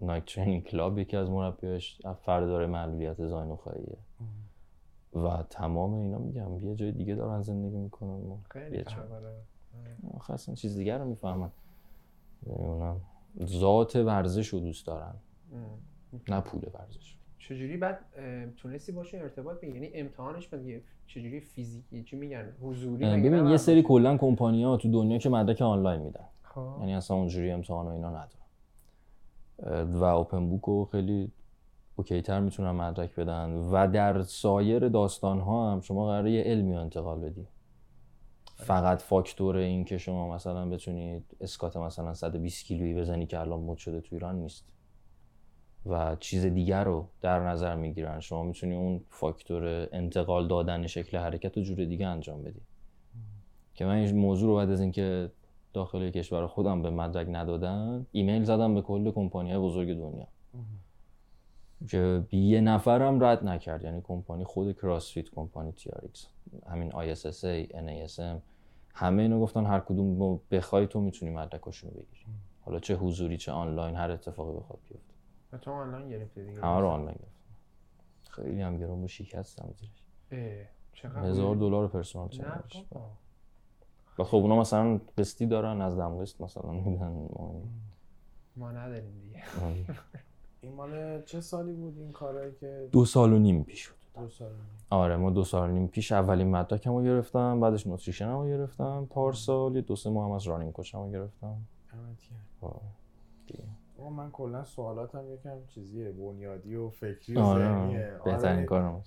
Nike Training Club یکی از مربیاش فرد دارای معلولیت ضایعه نخاعیه و تمام اینا میگم. یه جای دیگه دارن زندگی می‌کنن و خیلی آخه اصلا چیز دیگر رو می‌فهمن اونا ذات ورزش رو دوست دارن. ام. نه پول ورزش. چجوری بعد تونستی باشه ارتباط بگیری یعنی امتحانش مگه چجوری فیزیکی چی میگن؟ حضوری ببین یه سری؟ کلا کمپانی ها تو دنیا که مدرک آنلاین میدن. خب. یعنی اصلا اونجوری امتحان و اینا ندارن. و اوپن بوک رو خیلی اوکی تر می‌تونن مدرک بدن و در سایر داستان ها هم شما قراره یه علمی انتقال بدی. فقط فاکتور این که شما مثلا بتونید اسکات مثلا 120 کیلویی بزنی که الان مد شده تو ایران نیست. و چیز دیگر رو در نظر می‌گیرن. شما می‌تونی اون فاکتور انتقال دادن شکل حرکت رو جور دیگه انجام بدی. که من این موضوع رو بعد از اینکه داخل کشور خودم به مدرک ندادن ایمیل زدم به کل کمپانی بزرگ دنیا. که یه نفرم رد نکرد. یعنی کمپانی خود CrossFit کمپانی TRX همین ISSA NASM همه اینو گفتن هر کدوم بخوای تو می‌تونی مدرکاشون رو بگیری. حالا چه حضوری چه آنلاین هر اتفاقی بخواد بیفته. تو آنلاین گرفتی دیگه؟ همه رو آنلاین گرفتم. خیلی هم گرون بود شکستم زیرش. هزار؟ دلار پرسونال بابا. و خب اونا مثلا قسطی دارن از دم قسط مثلا میدن. ما ما نداریم دیگه. این مال چه سالی بود این کارهایی که دو سال و نیم پیش بود. دو سال بود؟ آره ما دو سال و نیم پیش اولین مدرکم رو گرفتم بعدش نوتریشن رو گرفتم پارسال یه دو سه ماه هم از رانینگ کوچم رو گرفتم دیگه. آقا من کلا سوالاتم یکم چیزیه بنیادی و فکری و آره ذهنیه. بهترین آره، کار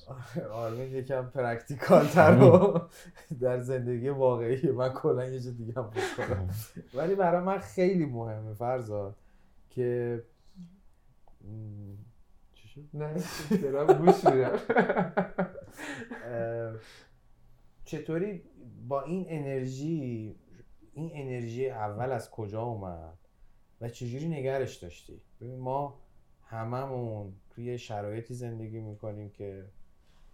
آرمین یکم practical تر و در زندگی واقعی. من کلا یه جا دیگه هم فکر کنم. ولی برای من خیلی مهمه فرزاد که چی شد؟ نه دارم گوش میدم. چطوری با این انرژی این انرژی اول از کجا اومد و چجوری نگرش داشتی؟ ببین ما هممون توی شرایطی زندگی می‌کنیم که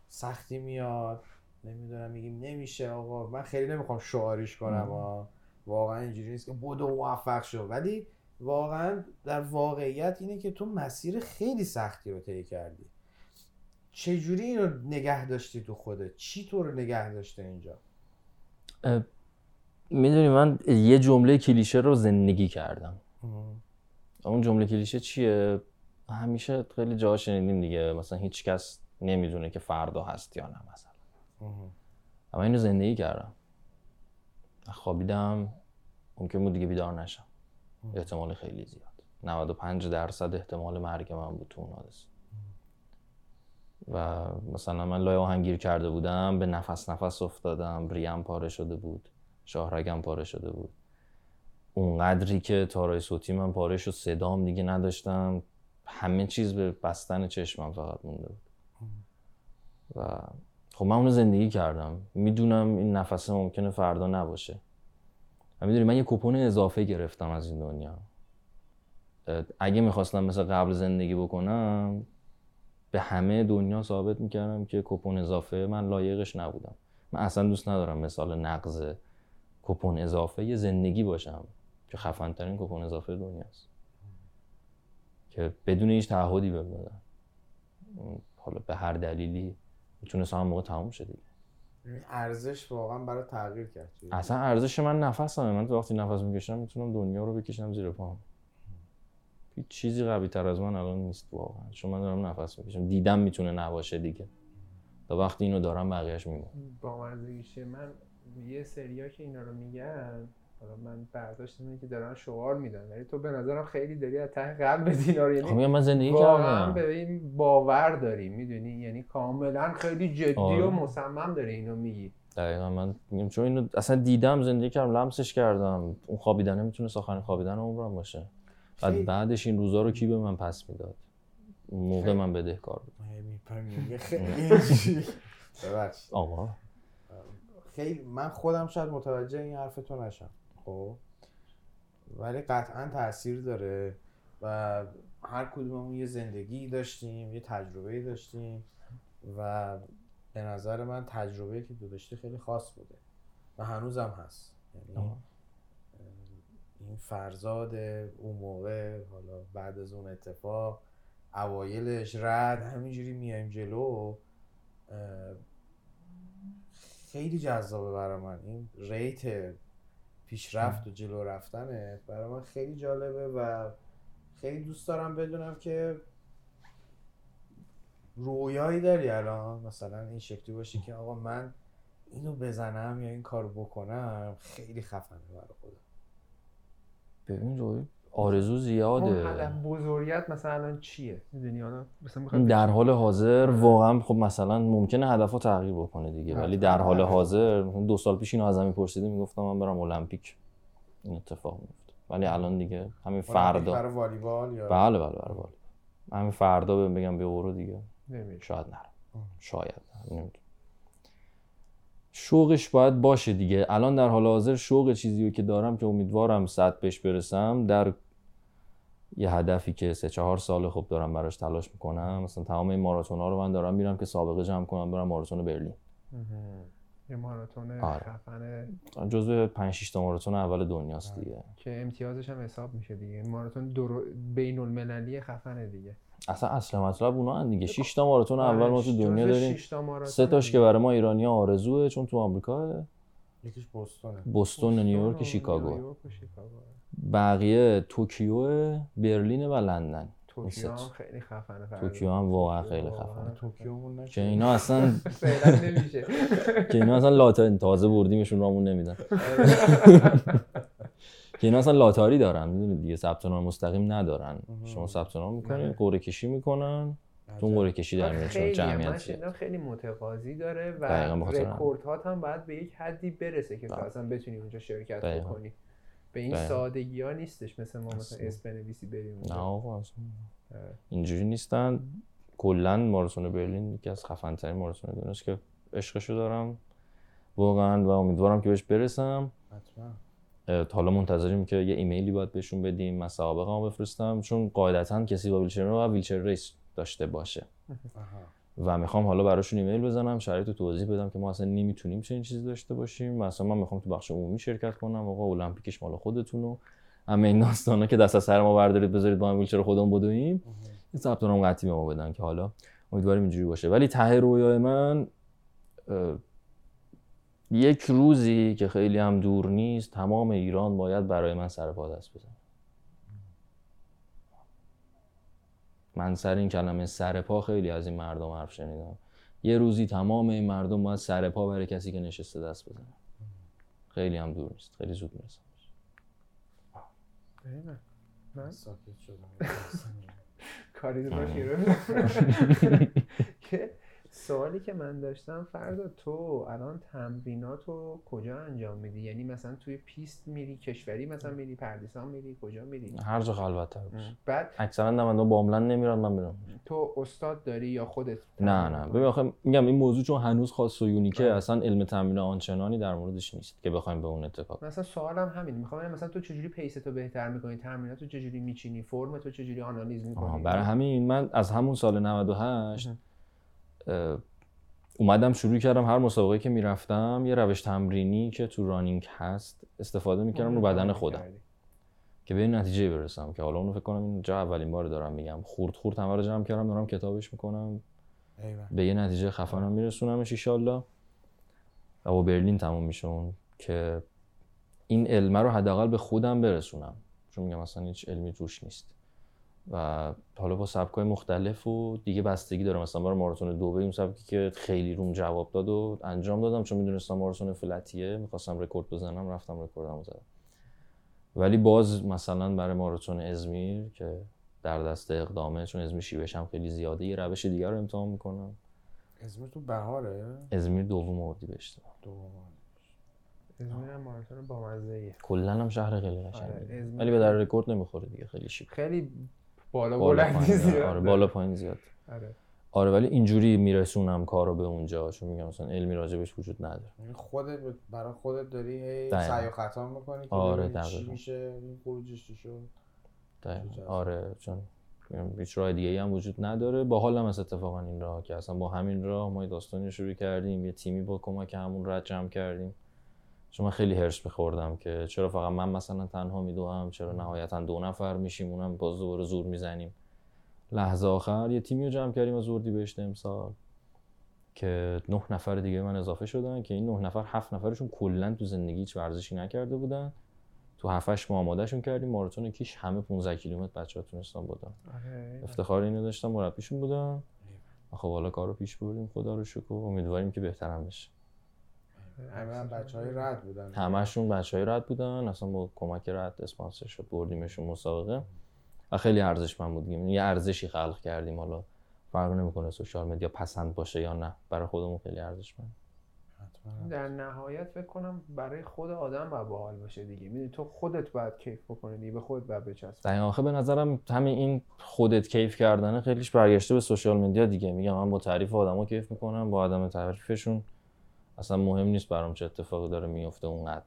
سختی میاد نمی‌دونم میگیم نمیشه آقا. من خیلی نمی‌خوام شعاریش کنم ها. واقعا اینجوری نیست که بدو موفق شو. ولی واقعا در واقعیت اینه که تو مسیر خیلی سختی رو طی کردی. چجوری اینو نگه داشتی تو خودت؟ چی تو رو نگه داشته اینجا؟ می‌دونی من یه جمله کلیشه رو زندگی کردم. اون جمله کلیشه چیه؟ همیشه خیلی جاها شنیدیم دیگه مثلا هیچ کس نمی‌دونه که فردا هست یا نه مثلا. اما اینو زندگی کردم. خوابیدم. ممکن بود دیگه بیدار نشم. احتمال خیلی زیاد. 95 درصد احتمال مرگ من بود تو اون حادثه. و مثلا من لای آهن گیر کرده بودم به نفس نفس افتادم ریم پاره شده بود شاهرگم پاره شده بود. اونقدری که تارای صوتی من پاره شد صدام دیگه نداشتم همه چیز به بستن چشمم فقط مونده بود. و خب من اونو زندگی کردم. می‌دونم این نفسه ممکنه فردا نباشه. و می‌دونی من یه کپون اضافه گرفتم از این دنیا. اگه می‌خواستم مثل قبل زندگی بکنم به همه دنیا ثابت می‌کردم که کپون اضافه من لایقش نبودم. من اصلا دوست ندارم مثال نقض کپون اضافه یه زندگی باشم که خفن ترین کپون اضافه دنیاست که بدون هیچ تعهدی بهم حالا به هر دلیلی. می‌تونست هم موقع تموم شد دیگه. این ارزش واقعا برای تغییر کرد اصلا ارزش من نفسمه. من تو وقتی نفس می‌کشم می‌تونم دنیا رو بکشم زیر پام. هیچ چیزی قوی تر از من الان نیست واقعا. چون من دارم نفس می‌کشم. دیدم می‌تونه نباشه دیگه. تا وقتی اینو دارم بقیهش میمونه. با من یه سریا که اینا رو میگن حالا من برداشت اینه که دارن شعار میدن. ولی تو به نظرم خیلی داری از ته قلب اینا رو خب یعنی میگم من زندگی واقعا کردم. به این باور داری می‌دونی؟ یعنی کاملا خیلی جدی آره. و مصمم داری اینو میگی. دقیقا من میگم چون اینو اصلا دیدم زندگی کردم لمسش کردم. اون خوابیدنه می‌تونه آخرین خوابیدن عمرم باشه. بعد بعدش این روزا رو کی به من پس می‌داد؟ اون موقع خیلی. من بدهکار بود. خیلی. آقا. من خودم شاید متوجه این حرف تو نشم. خب. ولی قطعا تاثیر داره و هر کدوممون یه زندگی داشتیم یه تجربه داشتیم و به نظر من تجربه که تو داشتی خیلی خاص بوده و هنوزم هست. یعنی. این فرزاد اون موقع حالا بعد از اون اتفاق اوایلش رد همینجوری میایم جلو خیلی جذابه برای من. این ریت پیشرفت و جلو رفتنه. برای من خیلی جالبه و خیلی دوست دارم بدونم که رویایی داری الان. مثلا این شکلی باشی که آقا من اینو بزنم یا این کارو بکنم خیلی خفنه برای خودم. ببین روی آرزو زیاده. بزرگیت مثلا الان چیه؟ می‌دونی حالا مثلا می‌خوام در حال حاضر واقعا خب مثلا ممکنه هدف تغییر بکنه دیگه ولی در حال حاضر مثلا دو سال پیش اینو ازم میپرسیدی می‌گفتم من برم المپیک. این اتفاق میفته ولی الان دیگه همین فردا. برای والیبال یا بله بله بله بله. همین فردا بهم بگم بیا برو دیگه. نمیشه. شاید نرم. شاید نرم. نمی‌دونم. شوقش باید باشه دیگه. الان در حال حاضر شوق چیزی رو که دارم که امیدوارم صد بهش برسم در یه هدفی که سه چهار سال خب دارم براش تلاش می‌کنم. مثلا تمام این ماراتون ها رو من دارم میرم که سابقه جمع کنم برم ماراتون برلین. یه ماراتون آره. خفنه جزو 5 6 تا ماراتون اول دنیاست دیگه. که امتیازش هم حساب میشه دیگه. ماراتون دور... بین المللی خفنه دیگه. اصلا اصل مطلب اونا هن دیگه. 6 تا ماراتون اول ما تو آره، دنیا داریم. شش سه تاش که. برای ما ایرانی آرزوه چون تو آمریکا. یکیش بوستونه بوستون نیویورک و شیکاگو. نیویورک و شیکاگو. بقیه توکیو برلین و لندن. توکیو هم. خیلی خفنه. توکیو هم واقعا خیلی خفنه. توکیومون که اینا اصلا فعلا نمیشه. که اینا اصلا لاتاری تازه بردیمشون رامون نمیدن. که اینا اصلا لاتاری دارن می‌دونید دیگه ثبت نام مستقیم ندارن. شما ثبت نام می‌کنید قرعه کشی می‌کنن. تو قرعه کشی در میاد جمعیت خیلی متقاضی داره و به خاطر هم. باید به یک حدی برسه که تو بله. اصلا بتونی اونجا شرکت. بکنی. به این. سادگی ها نیستش مثل ما مثلا. اسم بنویسی بریم نه آقا اصلا. آره. اینجوری نیستن. کلا ماراتون برلین یکی از خفن ترین ماراتون دنیاست که عشقشو دارم. واقعا و امیدوارم که بهش برسم. حتما. اه، حالا منتظریم که یه ایمیلی باید بهشون بدیم من سوابقمو بفرستم چون قاعدتا کسی با ویلچر رو ویلچر race داشته باشه. و می‌خوام حالا براشون ایمیل بزنم شرایط رو توضیح بدم که ما اصلا نمی‌تونیم چنین چیزی داشته باشیم. مثلا من می‌خوام تو بخش عمومی شرکت کنم. آقا المپیکش مال خودتونه همه این داستانا که دست از سر ما بردارید بذارید با هم ویلچر خودمون بدویم این ثبت نام قطعی به ما بدن که حالا امیدواریم اینجوری باشه. ولی ته رویای من یک روزی که خیلی هم دور نیست تمام ایران باید برای من سر پا دست بزن من سر این کلمه سر پا خیلی از این مردم حرف شنیدم. یه روزی تمام این مردم باید سر پا برای کسی که نشسته دست بزنه. خیلی هم دور نیست. خیلی زود می‌رسم. من؟ ساکت شدم. کاری رو که سوالی که من داشتم فردا تو الان تمریناتو کجا انجام میدی؟ یعنی مثلا توی پیست میری کشوری مثلا میری پردیسان میری کجا میری؟ هر جا باشه. بعد اکثرا نمنده با عملن نمیرن من میرم. تو استاد داری یا خودت؟ نه نه. ببین آخه میگم این موضوع چون هنوز خاص و unique ه. اصلا علم تمرین آنچنانی در موردش نیست که بخوایم به اون کنیم. مثلا سوالم همین می‌خوام مثلا تو چجوری پیستو بهتر می‌کنی؟ تمریناتو چجوری میچینی؟ فرم تو چجوری آنالیز می‌کنی؟ برای همین من از همون سال 98 اه، اومدم شروع کردم هر مسابقه که می‌رفتم یه روش تمرینی که تو رانینگ هست استفاده می‌کردم رو بدن خودم. که به این نتیجه برسم که حالا اونو فکر کنم اینجا اولین بار دارم میگم. خورد خورد همه رو جمع کردم دارم کتابش می‌کنم. ایول به یه نتیجه خفنم میرسونمش ایشالله و با برلین تموم میشه اون که این علمه رو حداقل به خودم برسونم. چون میگم اصلا هیچ علمی روش نیست. و حالا با سبکای مختلف و دیگه بستگی داره مثلا برای ماراتون دو اون سبکی که خیلی روم جواب داد و انجام دادم چون می‌دونستم ماراتون flat یه می‌خواستم رکورد بزنم رفتم رکوردمو زدم. ولی باز مثلا برای ماراتون ازمیر که در دست اقدامه چون ازمیر شیبش هم خیلی زیاده یه روش دیگر رو امتحان می‌کنم. ازمیر تو بهاره؟ ازمیر دوم اردیبهشت دوم ازمیر هم ماراتون با مزه کلا هم شهر خیلی آره، قشنگه ازمیر ولی به در رکورد نمی‌خوره دیگه خیلی شیک. خیلی بالا بلندی پایین زیاد آره بالا پایین زیاد آره. آره ولی اینجوری میرسونم کارو به اونجا چون میگم مثلا علمی راجبش وجود نداره یعنی خودت برای خودت داری هی. سعی و خطا می‌کنی که آره، چی. میشه این خروجش چی شد. آره چون میگم هیچ راه دیگه هم وجود نداره با حالم از اتفاقا این راه که اصلا با همین راه ما یه داستانی رو شروع کردیم یه تیمی با کمک همون رد جمع کردیم چون من خیلی هرس میخوردم که چرا فقط من مثلا تنها میدوام چرا نهایتا دو نفر میشیم اونم باز دوباره زور می‌زنیم. لحظه آخر یه تیمی رو جمع کردیم از اردیبهشت امسال که نه نفر دیگه من اضافه شدن که این نه نفر هفت نفرشون کلا تو زندگی هیچ ورزشی نکرده بودن. تو هفتش ماه آمادهشون کردیم. ماراتون کیش همه 15 کیلومتر بچه‌ها تونستن بودن آره. افتخار اینو داشتم مربیشون بودم خب حالا کارو پیش بردیم. خدا رو شکر. امیدواریم که بهترم بشه. همه هم بچه های رد بودن. همشون بچه های رد بودن. اصلا با کمک رد اسپانسر شد بردیمشون مسابقه. و خیلی ارزشمند بود. دیگه یه ارزشی خلق کردیم. حالا فرق نمی‌کنه سوشال مدیا پسند باشه یا نه. برای خودمون خیلی ارزشمند. حتما. در نهایت فکر کنم برای خود آدم باید باحال باشه دیگه. می‌دونی تو خودت باید کیف بکنی دیگه به خودت باید بچسبی. در آخه به نظرم همین این خودت کیف کردنه خیلیش برگشته به سوشال مدیا دیگه. میگم من با تعریف آدما کیف می‌کنم با آدم تعریفشون اصلا مهم نیست برام چه اتفاقی داره میفته اونقدر.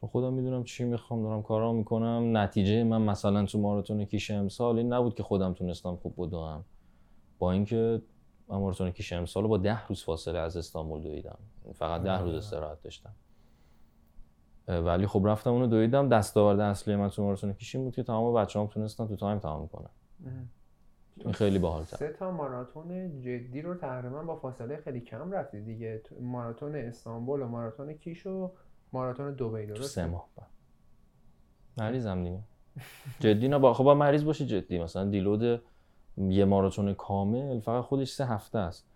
چون خودم می‌دونم چی می‌خوام دارم کارا می‌کنم. نتیجه من مثلا تو ماراتون کیش امسال این نبود که خودم تونستم خوب بدوم. با اینکه من ماراتون کیش امسال با ده روز فاصله از استانبول دویدم. فقط ده روز استراحت داشتم. ولی خب رفتم اونو دویدم. دستاورد اصلی من تو ماراتون کیش بود که تمام بچه‌هام تونستن تو تایم تمام کنن. این خیلی باحال‌تر. سه تا ماراتون جدی رو تقریبا با فاصله خیلی کم رفتی دیگه. تو- ماراتون استانبول و ماراتون کیش و ماراتون دبی درست سه ماه بعد. مریضم دیگه. جدی نه با خب با مریض باشی جدی. مثلا دیلود یه ماراتون کامل فقط خودش سه هفته است.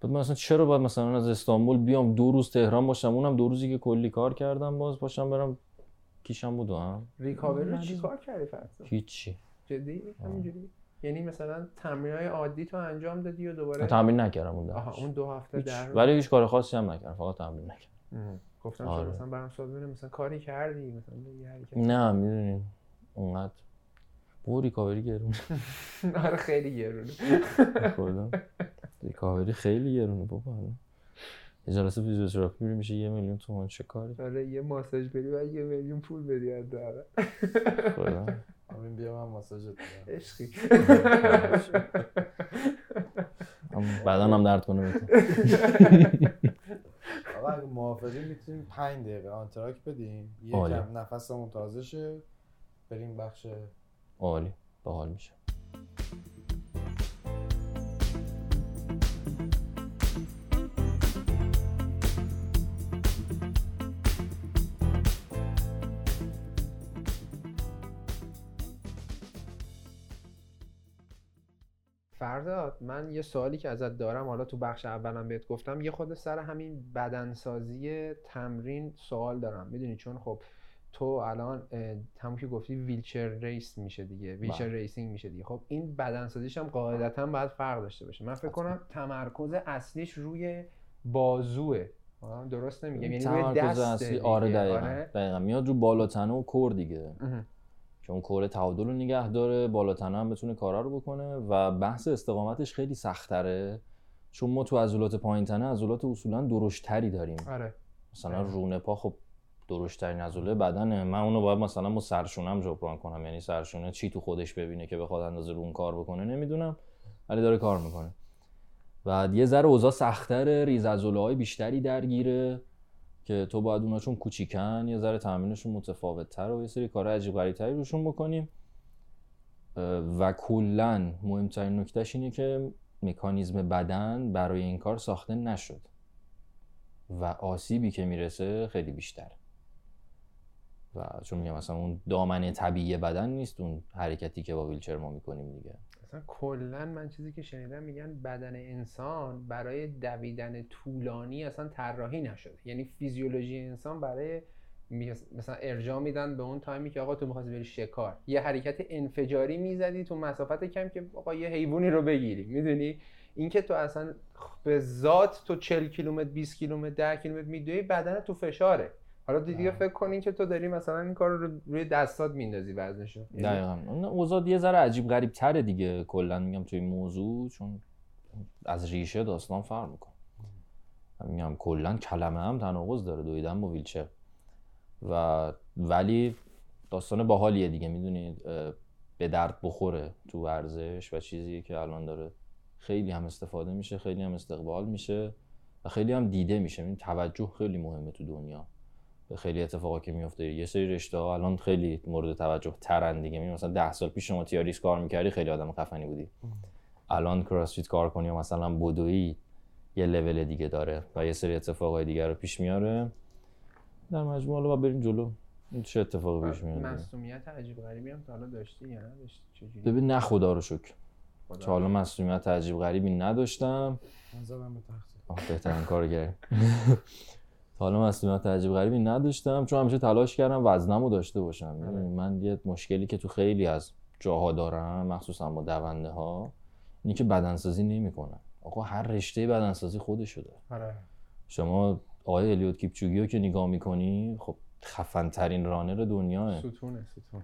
بعد من مثلا چرا باید مثلا از استانبول بیام دو روز تهران باشم؟ اونم دو روزی که کلی کار کردم باز باشم برم کیشم بود هم. ریکاوری رو چیکار کردی فرض هیچی. جدی؟ همینجوری؟ یعنی مثلا تمرینای عادی تو انجام دادی و دوباره تمرین نکردم اون آها اون دو هفته هیچ. در ولی هیچ کار خاصی هم نکردم فقط تمرین نکردم. گفتم آره. مثلا برام سوال مثلا کاری کردی مثلا حرکت نه می‌دونین اونقدر بو ریکاوری گرونه آره خیلی گرونه. ریکاوری خیلی گرونه بابا. یه جلسه فیزیوتراپی میره میشه یه میلیون تومان. چه کاری؟ آره یه ماساژ بری و یه میلیون پول بدی از همین بیا من ماساژت بدم عشقی هم بدنم درد کنه آقا اگه موافقی می‌تونیم 5 دقیقه آنتراک بدیم. یکم نفسمون تازه شه بریم بخش عالی باحال میشه فرزاد من یه سوالی که ازت دارم حالا تو بخش اولم بهت گفتم یه خود سر همین بدنسازی تمرین سوال دارم. می‌دونی چون خب تو الان همون که گفتی ویلچر race میشه دیگه ویلچر بله. racing میشه دیگه. خب این بدنسازیش هم قاعدتا باید فرق داشته باشه. من فکر کنم تمرکز اصلیش روی بازوه. درست نمیگم یعنی روی دست اصلی آره دقیقا. آره؟ دقیقا. میاد رو بالاتنه و core دیگه. که اون کور تعادل رو نگه داره بالاتنه هم بتونه کارا رو بکنه و بحث استقامتش خیلی سختره. چون ما تو عضلات پایین تنه عضلات اصولا درشتری داریم. آره. مثلا آره. رونه پا خب درشترین عضله بدنه. من اونو باید مثلا با سرشونم جبران کنم. یعنی سرشونه چی تو خودش ببینه که بخواد اندازه رون کار بکنه نمی‌دونم ولی داره کار می‌کنه. و یه ذره اوضاع سختره ریز های بیشتری درگیره. که تو باید اونا چون کوچیکن یه ذره تمرینشون متفاوت تر و یه سری کار عجیب غریب تری روشون بکنیم. و کلا مهمترین نکتهش اینه که مکانیزم بدن برای این کار ساخته نشد و آسیبی که می‌رسه خیلی بیشتره و چون میگم مثلا اون دامنه طبیعی بدن نیست اون حرکتی که با ویلچر ما می‌کنیم دیگه. اصلا کلا من چیزی که شنیدم میگن بدن انسان برای دویدن طولانی اصلا طراحی نشده. یعنی فیزیولوژی انسان برای مثلا ارجاع میدن به اون تایمی که آقا تو می‌خواستی بری شکار. یه حرکت انفجاری می‌زدی تو مسافت کم که آقا یه حیوانی رو بگیری. می‌دونی؟ اینکه تو اصلا به ذات تو 40 کیلومتر 20 کیلومتر 10 کیلومتر میدوی بدن تو فشاره. حالا دیگه آه. فکر کنین که تو داری مثلا این کار رو روی دستات میندازی وزنشو. یعنی دقیقا. اون اوضاع یه ذره عجیب غریب تره دیگه. کلا میگم توی این موضوع چون از ریشه داستان فرق می‌کنه. میگم کلا کلمه هم تناقض داره دویدن با ویلچر. و ولی داستان باحالیه دیگه می‌دونید به درد بخوره تو ورزش و چیزیه که الان داره. خیلی هم استفاده میشه خیلی هم استقبال میشه و خیلی هم دیده میشه. این توجه خیلی مهمه تو دنیا. خیلی اتفاقا که میفته یه سری رشته ها الان خیلی مورد توجه ترن دیگه. مثلا ده سال پیش شما تیاریس کار می‌کردی خیلی آدم خفنی بودی. الان کراسفیت کار کنی و مثلا بدوی یه لول دیگه داره و یه سری اتفاقای دیگه رو پیش میاره. در مجموع حالا بریم جلو. این چه اتفاقی پیش میاد. مصومیت عجیب غریبی هم تا حالا داشتی یا نداشتی؟ چجوری؟ ببین نه خدا رو شکر. تا حالا مسئولیت عجیب غریبی نداشتم. بهترین کار کردی حالا مسئولیت عجیب غریبی نداشتم چون همیشه تلاش کردم وزنمو داشته باشم. می‌دونی، من یه مشکلی که تو خیلی از جاها دارم مخصوصا با دونده ها اینه که بدنسازی نمی‌کنن آقا هر رشته بدنسازی خودشو داره. آره. شما آقای الیوت کیپچوگی رو که نگاه می‌کنی خب خفن ترین رانر دنیاه ستونه ستون.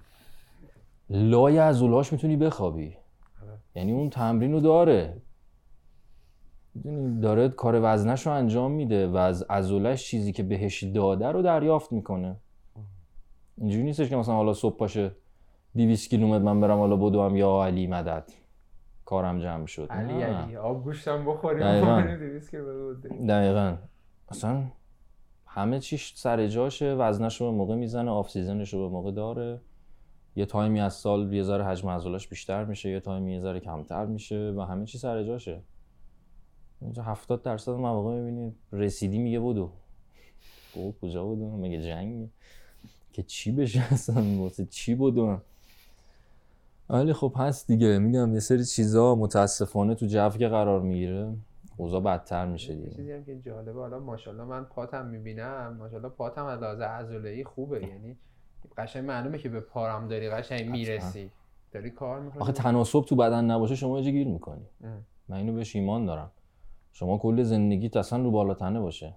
لای عضلاش می‌تونی بخوابی. آره. یعنی اون تمرین رو داره. می‌دونی داره کار وزنش رو انجام میده و از عضلش چیزی که بهش داده رو دریافت می‌کنه. اینجوری نیستش که مثلا حالا صبح پاشه 200 کیلومتر من برم حالا بدوم یا علی مدد. کارم جمع شد. علی نه. علی. آب گوشتم بخوریم. دقیقاً. دقیقا. اصلا همه چیش سر جاشه وزنش رو به موقع می‌زنه off season ش رو به موقع داره. یه تایمی از سال یه ذره حجم عضلش بیشتر میشه یه تایمی یه ذره کمتر میشه و همه چی سر جاشه. اینجا 70 درصد مواقع می‌بینید. رسیدی میگه بدو. او کجا بدو؟ مگه جنگ که چی بشه اصلا؟ واسه چی بدو؟ ولی خب هست دیگه. میگم یه سری چیزا متاسفانه تو جو که قرار می‌گیره اوضاع بدتر میشه یه دیگه چیزی هم که جالبه حالا ماشاءالله من پاتم می‌بینم. ماشاءالله پاتم از لحاظ عضله‌ای خوبه. یعنی قشنگ معلومه که به پارم داری قشنگ می‌رسی. داری کار می‌کنی. آخه تناسب تو بدن نباشه شما یه گیر می‌کنی. ام. من اینو بهش ایمان دارم. شما کل زندگیت اصلا رو بالاتنه باشه.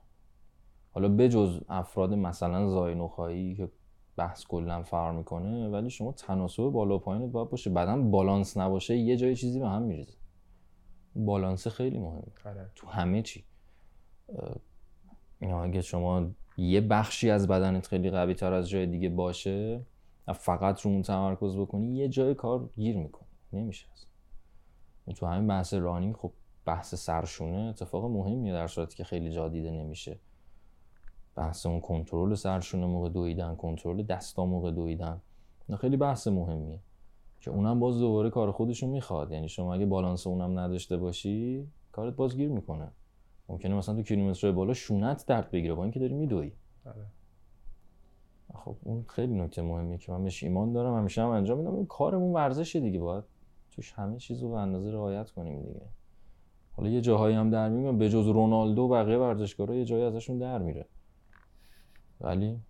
حالا بجز افراد مثلا زاینوخایی که بحث کلا فرق می‌کنه ولی شما تناسب بالا و پایینت باید باشه. بدن بالانس نباشه یه جای چیزی به هم میریزه. بالانس خیلی مهمه. آره. تو همه چی. اگه شما یه بخشی از بدنت خیلی قوی تر از جای دیگه باشه فقط رو اون تمرکز بکنی یه جای کار گیر می‌کنی نمیشه اصلا. تو همین بحث رانینگ خب بحث سرشونه اتفاق مهمیه در صورتی که خیلی جا دیده نمیشه. بحث اون کنترل سرشونه موقع دویدن کنترل دستا موقع دویدن اینا خیلی بحث مهمیه که اونم باز دوباره کار خودشو می‌خواد. یعنی شما اگه بالانس اونم نداشته باشی کارت باز گیر می‌کنه. ممکنه مثلا تو کیلومترهای بالا شونت درد بگیره با اینکه داری میدوی آره. خب اون خیلی نکته مهمیه که من بهش ایمان دارم. همیشه هم انجام میدم. این کارمون ورزشه دیگه. باید توش همه چیز رو به اندازه رعایت کنیم دیگه. حالا یه جاهایی هم در میگم به جز رونالدو بقیه ورزشکارا یه جایی ازشون در میره. ولی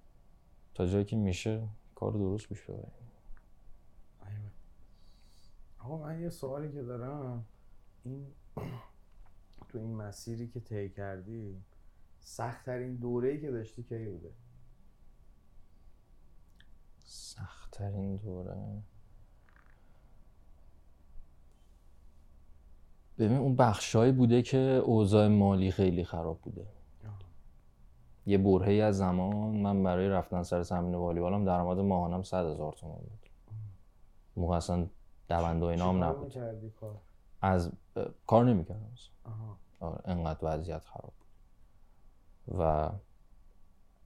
تا جایی که میشه کار درست پیش ببریم. آقا من یه سوالی که دارم. این تو این مسیری که طی کردی سخت ترین دوره ای که داشتی کی بوده؟ سختترین دوره؟ ببین اون بخشایی بوده که اوضاع مالی خیلی خراب بوده. یه برهه‌ای از زمان من برای رفتن سر تمرین والیبالم درآمد ماهانم 100 هزار تومان بود. موقع اصلا دونده و اینا هم نبود. از کار نمی‌کردم آها. آره انقدر وضعیت خراب بود. و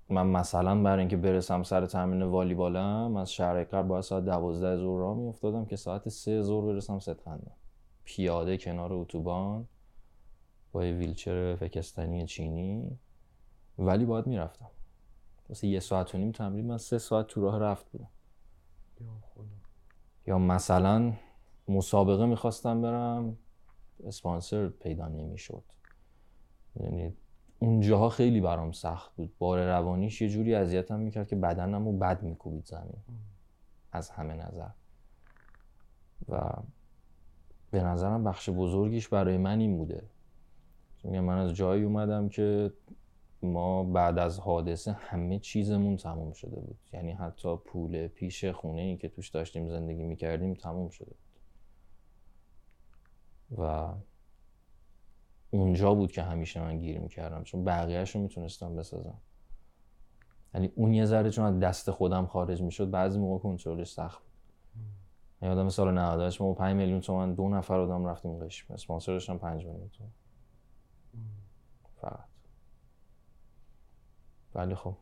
من مثلا برای اینکه برسم سر تمرین والیبالم از شهر غرب باید ساعت دوازده ظهر راه میافتادم که ساعت سه ظهر برسم ستخندم پیاده کنار اتوبان با یه ویلچر فکستنی چینی ولی باید می‌رفتم. واسه یه ساعت و نیم تمرین من سه ساعت تو راه رفت بودم. یا خدا. یا مثلا مسابقه می‌خواستم برم اسپانسر پیدا نمی‌شد. یعنی اونجاها خیلی برام سخت بود. بار روانیش یه جوری اذیتم می‌کرد که بدنم رو بد میکوبید زمین. از همه نظر. و به نظرم بخش بزرگیش برای من این بوده. من از جایی اومدم که ما بعد از حادثه همه چیزمون تموم شده بود. یعنی حتی پول پیش خونه ای که توش داشتیم زندگی می‌کردیم تموم شده بود. و اونجا بود که همیشه من گیر می‌کردم. چون بقیهش رو می‌تونستم بسازم. یعنی اون یه ذره چون از دست خودم خارج می‌شد بعضی موقع کنترلش سخت بود. یادم سال 98 ما با 5 میلیون تومن دو نفر آدم رفتیم قشم اسپانسر داشتم 5 میلیون تومن فقط. ولی خب.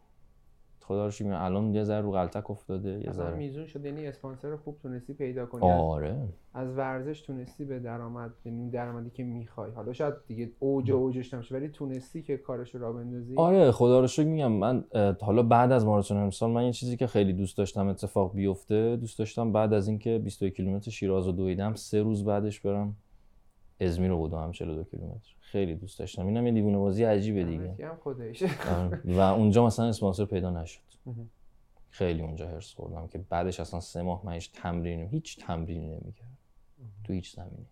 خدا رو شکر میگم الان یه ذره رو غلطک افتاده یه ذره. میزون شد یعنی اسپانسر خوب تونستی پیدا کنی. آره. از ورزش تونستی به درآمد یعنی درآمدی که می‌خوای. حالا شاید دیگه اوج اوجش نمیشه ولی تونستی که کارش رو بندازی. آره خدا رو شکر میگم. من حالا بعد از ماراتون امسال من یه چیزی که خیلی دوست داشتم اتفاق بیفته دوست داشتم بعد از اینکه 21 کیلومتر شیراز رو دویدم سه روز بعدش برم ازمیر رو بدوم 42 کیلومتر. خیلی دوست داشتم. اینم یه دیوونه بازی عجیبه دیگه. هم خودش. آره. و اونجا مثلا اسپانسر پیدا نشد. خیلی اونجا حرص خوردم که بعدش اصلا سه ماه من هیچ تمرین هیچ تمرینی نمی‌کردم. تو هیچ زمینی.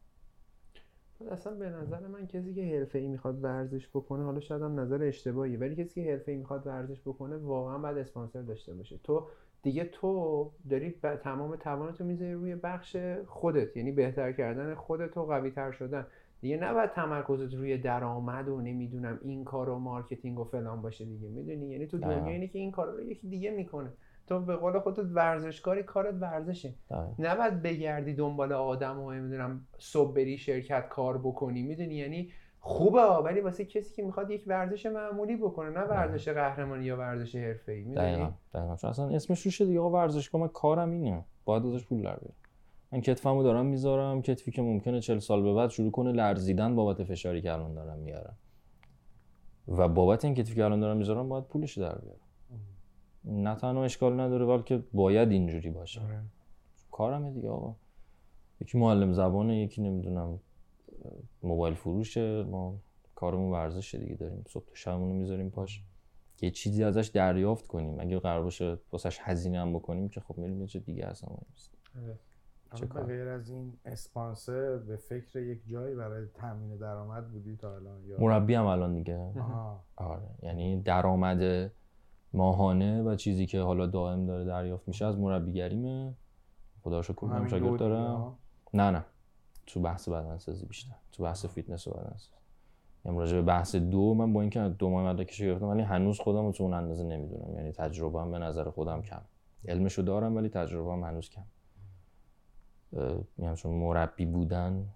اصلا به نظر من کسی که حرفه‌ای می‌خواد ورزش بکنه حالا شاید هم نظر اشتباهی ولی کسی که حرفه‌ای می‌خواد ورزش بکنه واقعا باید اسپانسر داشته باشه. تو دیگه تو داری ب- تمام توانتو می‌ذاری روی بخش خودت. یعنی بهتر کردن خودت و قوی تر شدن. دیگه نباید تمرکزت روی درآمد و نمی‌دونم این کار و marketing و فلان باشه دیگه. می‌دونی؟ یعنی تو. دنیا اینه که این کار رو یکی دیگه می‌کنه. تو به قول خودت ورزشکاری کارت ورزشه. دقیقاً. نباید بگردی دنبال آدم و نمی‌دونم صبح بری شرکت کار بکنی. می‌دونی؟ یعنی خوبه ولی واسه کسی که می‌خواد یک ورزش معمولی بکنه نه ورزش قهرمانی یا ورزش حرفه‌ای می‌دونی؟ دقیقا چون اصلا اسمش روشه دیگه آقا ورزشگاه من کارم اینه. باید ازش پول در بیارم. من کتفمو دارم می‌ذارم کتفی که ممکنه 40 سال به بعد شروع کنه لرزیدن بابت فشاری که الان دارم میارم. و بابت این کتفی که الان دارم می‌ذارم باید پولش در بیارم. نه تنها اشکال نداره بلکه باید اینجوری باشه. آره. کارمه دیگه آقا. یکی معلم زبانه یکی نمی‌دونم موبایل فروشه ما کارمون ورزشه دیگه داریم صبح تا شبمون رو می‌ذاریم پاش. یه چیزی ازش دریافت کنیم. اگه قرار باشه واسش هزینه هم بکنیم که خب میریم یه چه دیگه اصلا نیست. چه کار؟ به غیر از این اسپانسر به فکر یک جایی برای تامین درآمد بودی تا الان یا؟ مربی هم الان دیگه. آره. یعنی درآمد ماهانه و چیزی که حالا دائم داره دریافت میشه از مربیگریمه. خدا شکر من شاگرد دارم؟ نه نه. تو بحث بدنسازی بیشتر تو بحث فیتنس و بدنسازی. یعنی راجع به بحث دو من با اینکه دو ماه مدرکش گرفتم ولی هنوز خودم رو تو اون اندازه نمی‌دونم. یعنی تجربه به نظر خودم کم. علمشو دارم ولی تجربه هنوز کم. میگم چون مربی بودن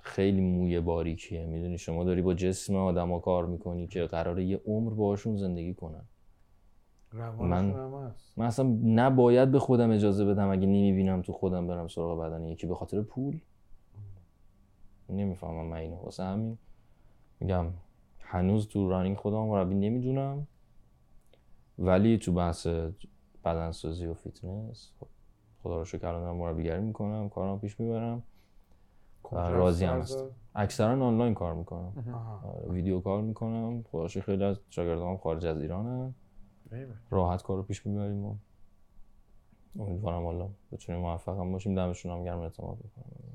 خیلی موی باریکیه. می‌دونی شما داری با جسم آدما کار می‌کنی که قراره یه عمر باشون زندگی کنن. من- هم من اصلا نباید به خودم اجازه بدم اگه نمی‌بینم تو خودم برم سراغ بدن یکی به خاطر پول. نمی‌فهمم من اینو واسه همین. میگم هنوز تو running خودم مربی نمی‌دونم. ولی تو بحث بدنسازی و فیتنس خدا رو شکر الان دارم مربیگری می‌کنم کارم پیش می‌برم. کجاست راضی هم فرزاد؟ اکثرا آنلاین کار می‌کنم. آره، ویدیو کار می‌کنم. خدا خیلی از شاگردام خارج از ایرانن. راحت کار رو پیش می‌بریم و امیدوارم حالا بتونیم موفق هم باشیم. دمشون هم گرم اعتماد می‌کنم.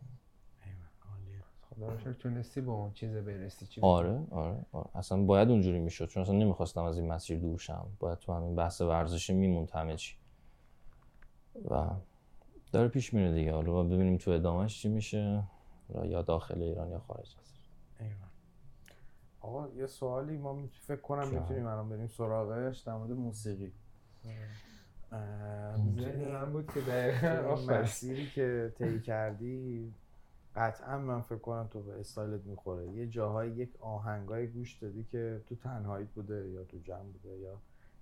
خدا تونستی با اون چیز برسی چی آره آره آره. اصلا باید اونجوری می‌شد چون اصلا نمی‌خواستم از این مسیر دور شم. باید تو همین بحث ورزشی میموند همه چی. و داره پیش میره دیگه. حالا باید ببینیم تو ادامهش چی میشه. یا داخل ایران یا خارج از. آقا یه سوالی ما می- فکر کنم. می‌تونیم الان بریم سراغش در مورد موسیقی. اه، ذهن من بود که دقیقاً آفرین. مسیری که طی کردی قطعا من فکر کنم تو به استایلت می‌خوره. یه جاهای یک آهنگای گوش دادی که تو تنهایی بوده یا تو جمع بوده یا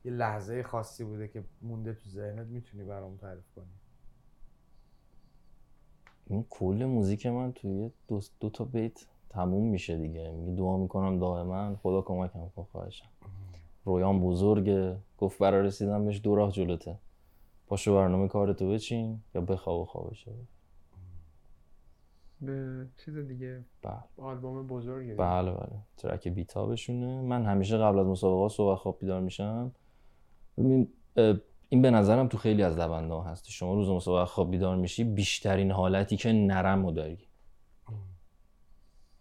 یه لحظه خاصی بوده که مونده تو ذهنت می‌تونی برام تعریف کنی؟ این کل موزیک من توی دو, دو تا بیت تموم میشه دیگه. میگه دعا می‌کنم دائما خدا کمکم کن خواهشم. رویان بزرگه. گفت برا رسیدن بهش دو راه جلوته. پاشو برنامه کارتو بچین یا بخواب و خوابشو. به چیز دیگه بله. آلبوم بزرگه بله بله. ترک بیتابشونه. من همیشه قبل از مسابقه صبح خواب بیدار میشم. ببین این به نظرم تو خیلی از دونده ها هست. شما روز مسابقه خواب بیدار میشی بیشترین حالتی که نرم رو داری.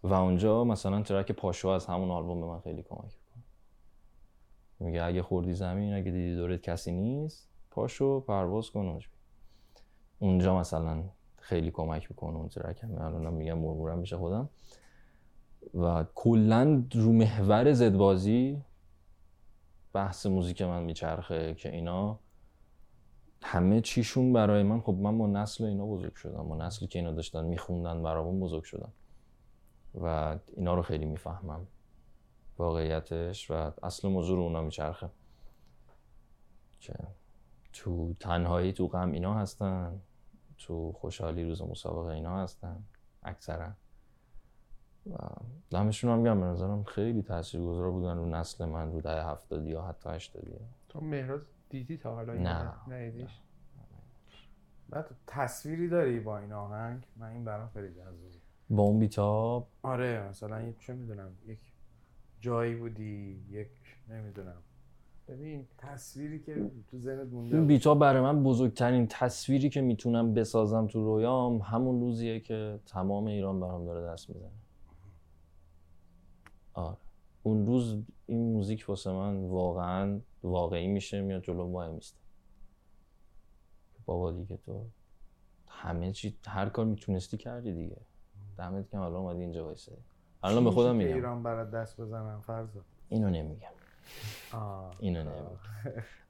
و اونجا مثلا ترک پاشو از همون آلبوم به من خیلی کمک می‌کنه. میگه اگه خوردی زمین اگه دیدی دورت کسی نیست پاشو پرواز کن. اونجا مثلا خیلی کمک می‌کنه اون ترک هم الان میگم مرمورم میشه خودم. و کلا رو محور زدبازی بحث موزیک من میچرخه که اینا همه چیشون برای من خب من با نسل اینا بزرگ شدم. با نسلی که اینا داشتن میخوندن برامون بزرگ شدم و اینا رو خیلی می‌فهمم. واقعیتش و اصل موضوع رو اونا میچرخه. که تو تنهایی تو غم اینا هستن. تو خوشحالی روز مسابقه اینا هستن اکثرا. و دمشون هم گرم به نظرم خیلی تاثیرگذار بودن رو نسل من رو دهه هفتادی یا حتی هشتادی. تو مهراز دیدی تا حالا نه. ندیدیش؟ بعد تصویری داری با این آهنگ؟ من این برام خیلی جذابه. با اون بیتاب؟ آره مثلا یه چه می‌دونم یک جایی بودی یک نمی‌دونم. ببین تصویری که تو ذهنت مونده این بود. بیتاب برای من بزرگترین تصویری که می‌تونم بسازم تو رویام همون روزیه که تمام ایران برام داره دست می‌زنه. آره. اون روز این موزیک واسه من واقعا واقعی میشه میاد جلو وای میسته. بابا دیگه تو همه چی هر کار می‌تونستی کردی دیگه. دمت کم الان اومدی اینجا وایسادی الان به خودم که میگم. ایران برات دست بزنم فرضا اینو نمیگم. اینو نمیگم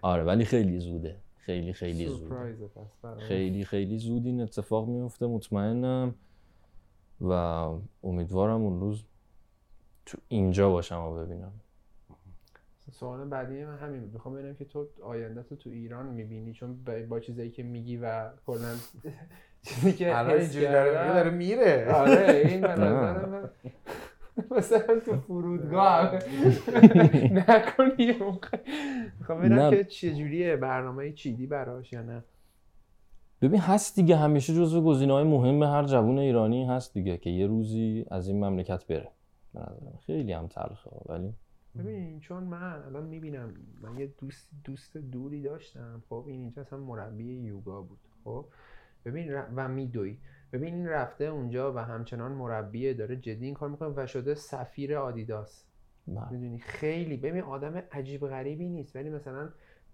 آره ولی خیلی زوده. خیلی خیلی برای خیلی خیلی زود این اتفاق میفته. مطمئنم. و امیدوارم اون روز تو اینجا باشم و ببینم. سوال بعدی من همین بود. می‌خوام ببینم که تو آینده تو تو ایران می‌بینی؟ چون با- چیزایی که میگی و کلا چیزی که الان اینجوری داره میره. آره این به مثلا تو فرودگاه. هم نکنی می‌خوام ببینم نه. که چجوریه برنامه چیدی براش یا نه. ببین هست دیگه. همیشه جزو گزینه‌های مهم هر جوون ایرانی هست دیگه که یه روزی از این مملکت بره. به نظرم خیلی هم تلخه ولی ببین چون من الان می‌بینم من یه دوست دوست دوری داشتم. خب این اینجا اصلا مربی یوگا بود. خب ببین و میدوی. ببین این رفته اونجا و همچنان مربیه داره جدی این کار می‌کنه و شده سفیر آدیداس. بله. می‌دونی؟ خیلی ببین آدم عجیب غریبی نیست. ولی مثلا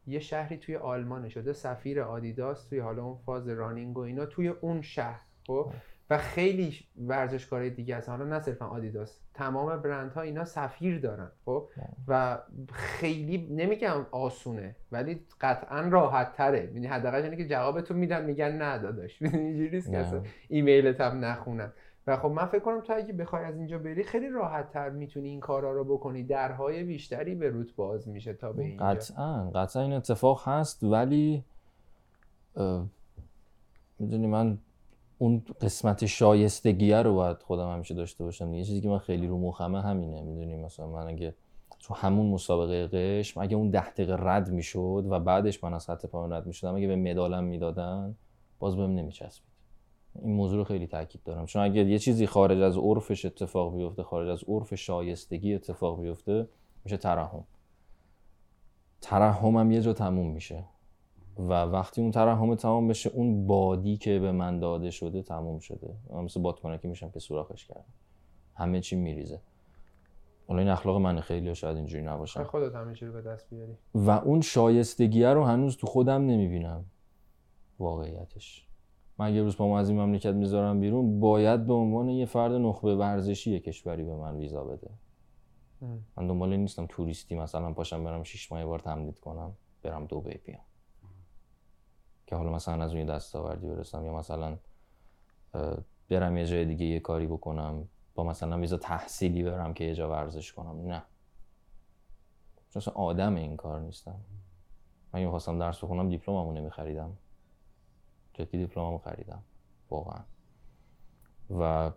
یه شهری توی آلمان شده سفیر آدیداس توی حالا اون فاز رانینگ و اینا توی اون شهر خب؟ و خیلی ورزشکارای دیگه هستن حالا نه صرفا آدیداس تمام برندها اینا سفیر دارن خب؟ و خیلی نمیگم آسونه ولی قطعا راحت تره یعنی حداقل اینه که جوابتو میدن میگن نه داداش. می‌دونی اینجوری نیست که ایمیلت هم نخونن. و خب من فکر کنم تو اگه بخوای از اینجا بری خیلی راحت تر می‌تونی این کارا رو بکنی. درهای بیشتری به روت باز میشه تا به اینجا. قطعا قطعا این اتفاق هست ولی می‌دونی من اون قسمت شایستگیه رو باید خودم همیشه داشته باشم. یه چیزی که من خیلی رو مخمه همینه می‌دونی؟ مثلا من اگه تو همون مسابقه قشم اگه اون ده دقیقه رد می‌شد و بعدش من از خط پایان رد می‌شدم اگه به مدالم می‌دادن باز بهم نمیچسبید. این موضوع رو خیلی تاکید دارم. چون اگه یه چیزی خارج از عرفش اتفاق بیفته خارج از عرف شایستگی اتفاق بیفته میشه ترحم. ترحمم یه جا تموم میشه. و وقتی اون ترحم تمام بشه اون بادی که به من داده شده تموم شده. من مثل بادکنکی میشم که سوراخش کردم. همه چی میریزه. حالا این اخلاق من خیلی شاید اینجوری نباشم خودت همه چی رو به دست بیاری. و اون شایستگیه رو هنوز تو خودم نمی‌بینم. واقعیتش. من یه روز پامو از این مملکت می‌ذارم بیرون باید به عنوان یه فرد نخبه ورزشی یه کشوری به من ویزا بده. من دنبال نیستم توریستی مثلا پاشم برم شیش ماه بار تمدید کنم برم دبی بیام. که حالا مثلا از اون یه دستاوردی برسم یا مثلا برم یه جای دیگه یه کاری بکنم با مثلا ویزا تحصیلی برم که یه جا ورزش کنم. نه. چون اصلا آدم این کار نیستم. من اگه می‌خواستم درس بخونم دیپلممو نمیخریدم. جدی دیپلممو خریدم. واقعا. و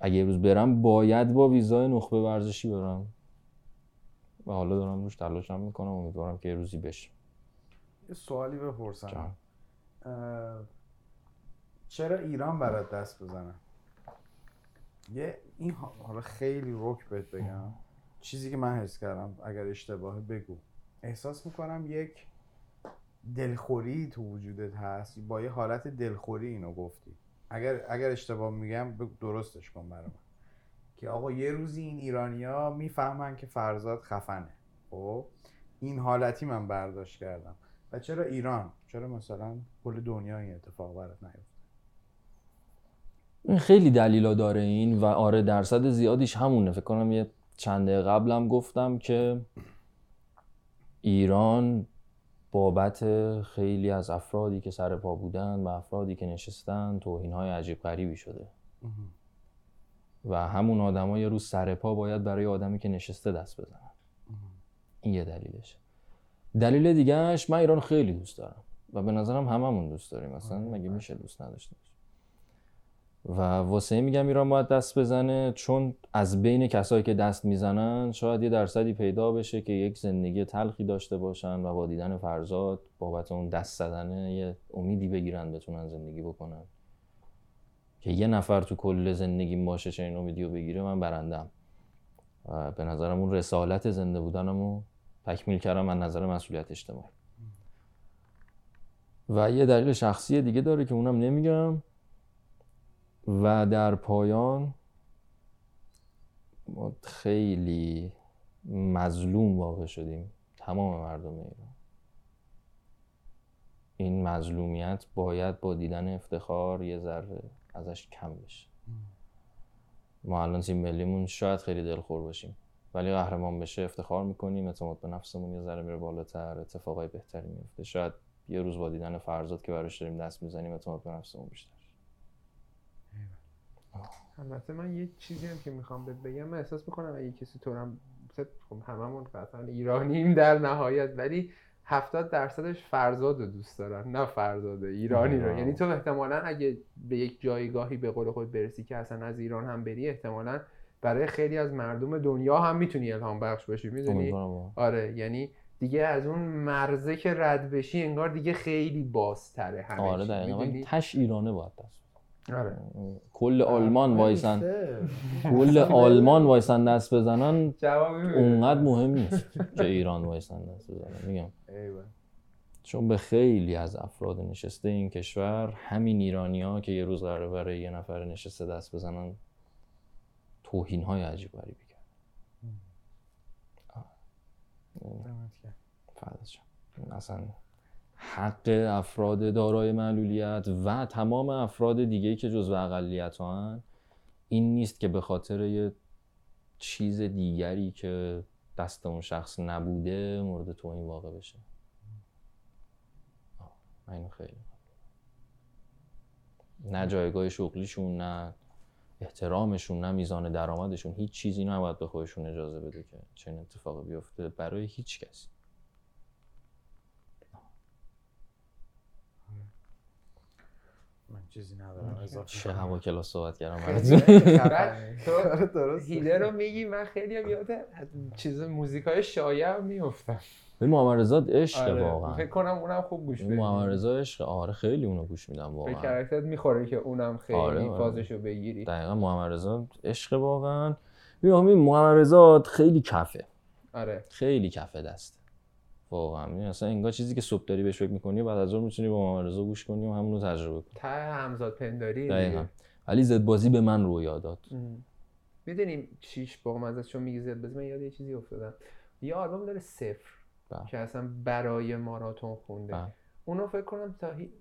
اگه یه روز برم باید با ویزای نخبه ورزشی برم. و حالا دارم روش تلاشم می‌کنم. امیدوارم که یه روزی بشه یه سوالی بپرسم. چرا ایران برات دست بزنه؟ یه این حالا خیلی رک بهت بگم. چیزی که من حس کردم اگر اشتباهه بگو. احساس می‌کنم یک دلخوری تو وجودت هست. با یه حالت دلخوری اینو گفتی. اگر اگر اشتباه میگم درستش کن برای که آقا یه روزی این ایرانیا می‌فهمن که فرزاد خفنه. خب؟ این حالتی من برداشت کردم. و چرا ایران؟ چرا مثلا کل دنیا این اتفاق برات نیفته؟ این خیلی دلیلا داره این و آره درصد زیادیش همونه. فکر کنم یه چند قبلم گفتم که ایران بابت خیلی از افرادی که سر پا بودن و افرادی که نشستن توهین های عجیب غریبی شده. و همون آدما یه روز سر پا باید برای آدمی که نشسته دست بزنن. این یه دلیلشه. دلیل دیگهش من ایران خیلی دوست دارم و به نظرم هممون دوست داریم. مثلا مگه میشه دوست نداشته و واسه میگم ایران باید دست بزنه چون از بین کسایی که دست می‌زنن شاید یه درصدی پیدا بشه که یک زندگی تلخی داشته باشن و با دیدن فرزاد بابت اون دست زدنه یه امیدی بگیرن بتونن زندگی بکنن. که یه نفر تو کل زندگیم باشه چه این امیدی رو بگیره من برندم و به نظرم اون رسالت زنده بودنمو تکمیل کردم من نظر مسئولیت اجتماعی. و یه دلیل شخصی دیگه داره که اونم نمیگم. و در پایان ما خیلی مظلوم واقع شدیم. تمام مردم ایران. این مظلومیت باید با دیدن افتخار یه ذره ازش کم بشه. ما الان تیم ملیمون شاید خیلی دلخور باشیم. ولی قهرمان بشه افتخار می‌کنیم اعتماد به نفسمون یه ذره میره بالاتر اتفاقای بهتری میفته شاید یه روز با دیدن فرزاد که براش داریم دست می‌زنیم اعتماد به نفسمون بیشتر. البته من یه چیزی هم که می‌خوام بهت بگم من احساس می‌کنم اگه کسی تو هم خب هممون قطعا ایرانیم در نهایت ولی هفتاد درصدش فرزاد رو دوست دارن نه فرزاد ایرانی رو. یعنی تو احتمالا اگه به یک جایگاهی به قول خود برسی که اصلا از ایران هم بری احتمالا برای خیلی از مردم دنیا هم می‌تونی الهام بخش باشی می‌دونی. آره یعنی دیگه از اون مرزه که رد بشی انگار دیگه خیلی بازتره همه آره. دقیقا؟ تش ایرانه باید دست آره کل آلمان وایسن. کل آلمان وایسن دست بزنن. اونقدر مهم نیست که ایران وایسن دست بزنن میگم. چون به خیلی از افراد نشسته این کشور همین ایرانی ها که یه روز قراره برای یه نفر نشسته دست بزنن توهین های عجیب غریبی کرد. اصلا حق افراد دارای معلولیت و تمام افراد دیگه که جزو اقلیت هن این نیست که به خاطر یه چیز دیگری که دست اون شخص نبوده مورد توهین واقع بشه. اینو خیلی. نه جایگاه شغلیشون نه احترامشون نه میزان درآمدشون هیچ چیزی نباید به خودشون اجازه بده که چنین اتفاقی بیفته برای هیچ کسی. من چیزی ندارم. اضافه چه هوا کلاس صحبت کردم. تو. هیله رو میگی من خیلی هم یاد چیز موزیکای شایع هم میفتم به محمد رضا عشق آره. واقعا. فکر کنم اونم خوب گوش این بدی. محمد رضا عشق آره خیلی اونو گوش میدم به واقعا کرکترت می‌خوره که اونم خیلی آره، آره. فازشو بگیری. دقیقا محمد رضا عشق واقعا. ببین محمد رضا خیلی کفه. آره. خیلی کفه دسته واقعا. می‌دونی اصلا انگار چیزی که صبح داری بهش فکر می‌کنی بعد از اون می‌تونی با محمد رضا گوش کنی و همونو تجربه کنی. ته همزاد پنداری دقیقا. ولی زد بازی به من رویا داد. می‌دونیم چیش با مزه چون میگی زد بازی من یاد یه چیزی افتادم. یه آلبوم داره صفر. بله. که اصلا برای ماراتون خونده. بله. اونو فکر کنم تا هی-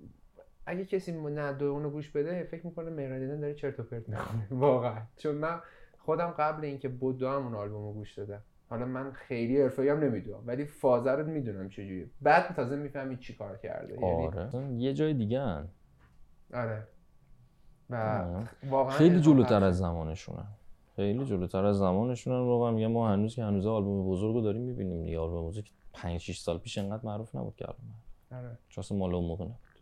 اگه کسی نه دو اونو گوش بده فکر می‌کنه مهران داره چرت و پرت می‌کنه واقعا. چون من خودم قبل اینکه بدو هم اون آلبوم رو گوش دادم. حالا من خیلی حرفه‌ای هم نمی‌دونم ولی فازه رو می‌دونم چجوریه. بعد تازه می‌فهمی چی کار کرده. یعنی آره. اصلا یه جای دیگه هن. آره. و. واقعا خیلی جلوتر. از زمانشونن خیلی جلوتر از زمانشونن واقعا میگم ما هنوز که هنوز آلبوم بزرگ رو داریم می‌بینیم دیگه. آلبوم بزرگ 5 6 سال پیش انقدر معروف نبود که الان آره. چون اصلا مال اون موقع نبود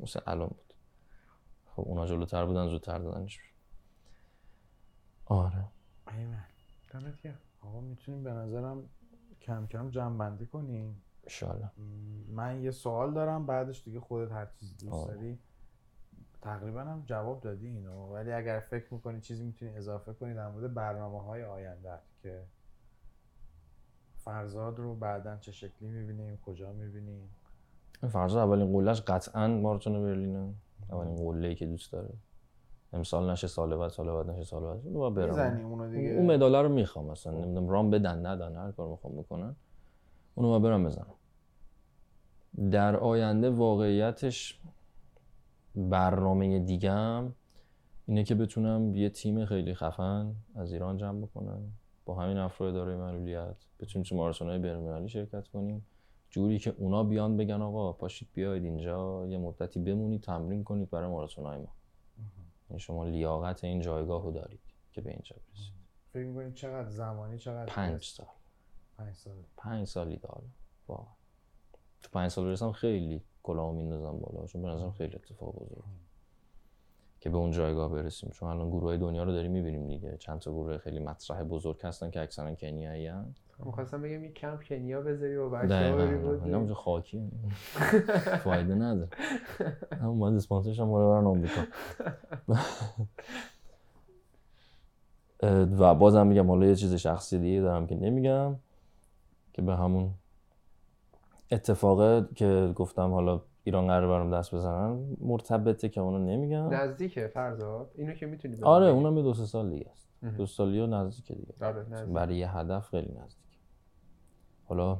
مثل الان بود خب اونا جلوتر بودن زودتر دادنش آره ایوه. دمت گرم. آقا می‌تونیم به نظرم کم کم جمع بندی کنیم انشالله من یه سوال دارم بعدش دیگه خودت هر چیزی دوست آه. داری تقریبا هم جواب دادی اینو ولی اگر فکر می‌کنی چیزی می‌تونی اضافه کنی در مورد برنامه های آینده که فرزاد رو بعدا چه شکلی می‌بینیم؟ کجا می‌بینیم؟ فرضا اولین قولش قطعا ماراتون برلینه. اولین قله ای که دوست داره. امسال نشه سال بعد سال بعد نشه سال بعد. اونو برم. اونو دیگه. اون مداله رو می‌خوام مثلا نمی‌دونم رام بدن ندن هر کار می‌خوام بکنن. اونو باید برم بزنم. در آینده واقعیتش برنامه دیگم اینه که بتونم یه تیم خیلی خفن از ایران جمع بکنم. با همین افراد دارای معلولیت بتونیم تو ماراتون‌های بین‌المللی شرکت کنیم. جوری که اونا بیان بگن آقا پاشید بیاید اینجا یه مدتی بمونید تمرین کنید برای ماراتون‌های ما. یعنی شما لیاقت این جایگاه رو دارید که به اینجا برسید. فکر می‌کنیم چقدر زمانی چقدر پنج؟ سال. پنج سال. پنج سال ایدال واقعا. تو پنج سال برسم خیلی کلاهو میندازم بالا چون به نظرم خیلی اتفاق بزرگ. که به اون جایگاه برسیم. چون الان گروه دنیا رو داریم می‌بینیم دیگه. چند تا گروه خیلی مطرح بزرگ هستن که اکثرا کنیایی هستن. می‌خواستم بگم یه کمپ کنیا بذاری و بچه‌ها دقیقاً. بری اینا بود اونجا خاکی. فایده نداره. همون باید اسپانسرش هم برن آمریکا. و بازم میگم حالا یه چیز شخصی دیگه دارم که نمیگم که به همون اتفاقه که گفتم حالا ایران قرار برام دست بزنن. مرتبطه که اونو نمیگم. نزدیکه فرزاد. اینو که می‌تونی. آره اونم یه دو سه سال دیگه است. دو سالی و نزدیکه دیگه. آره نزدیک. برای یه هدف خیلی نزدیک حالا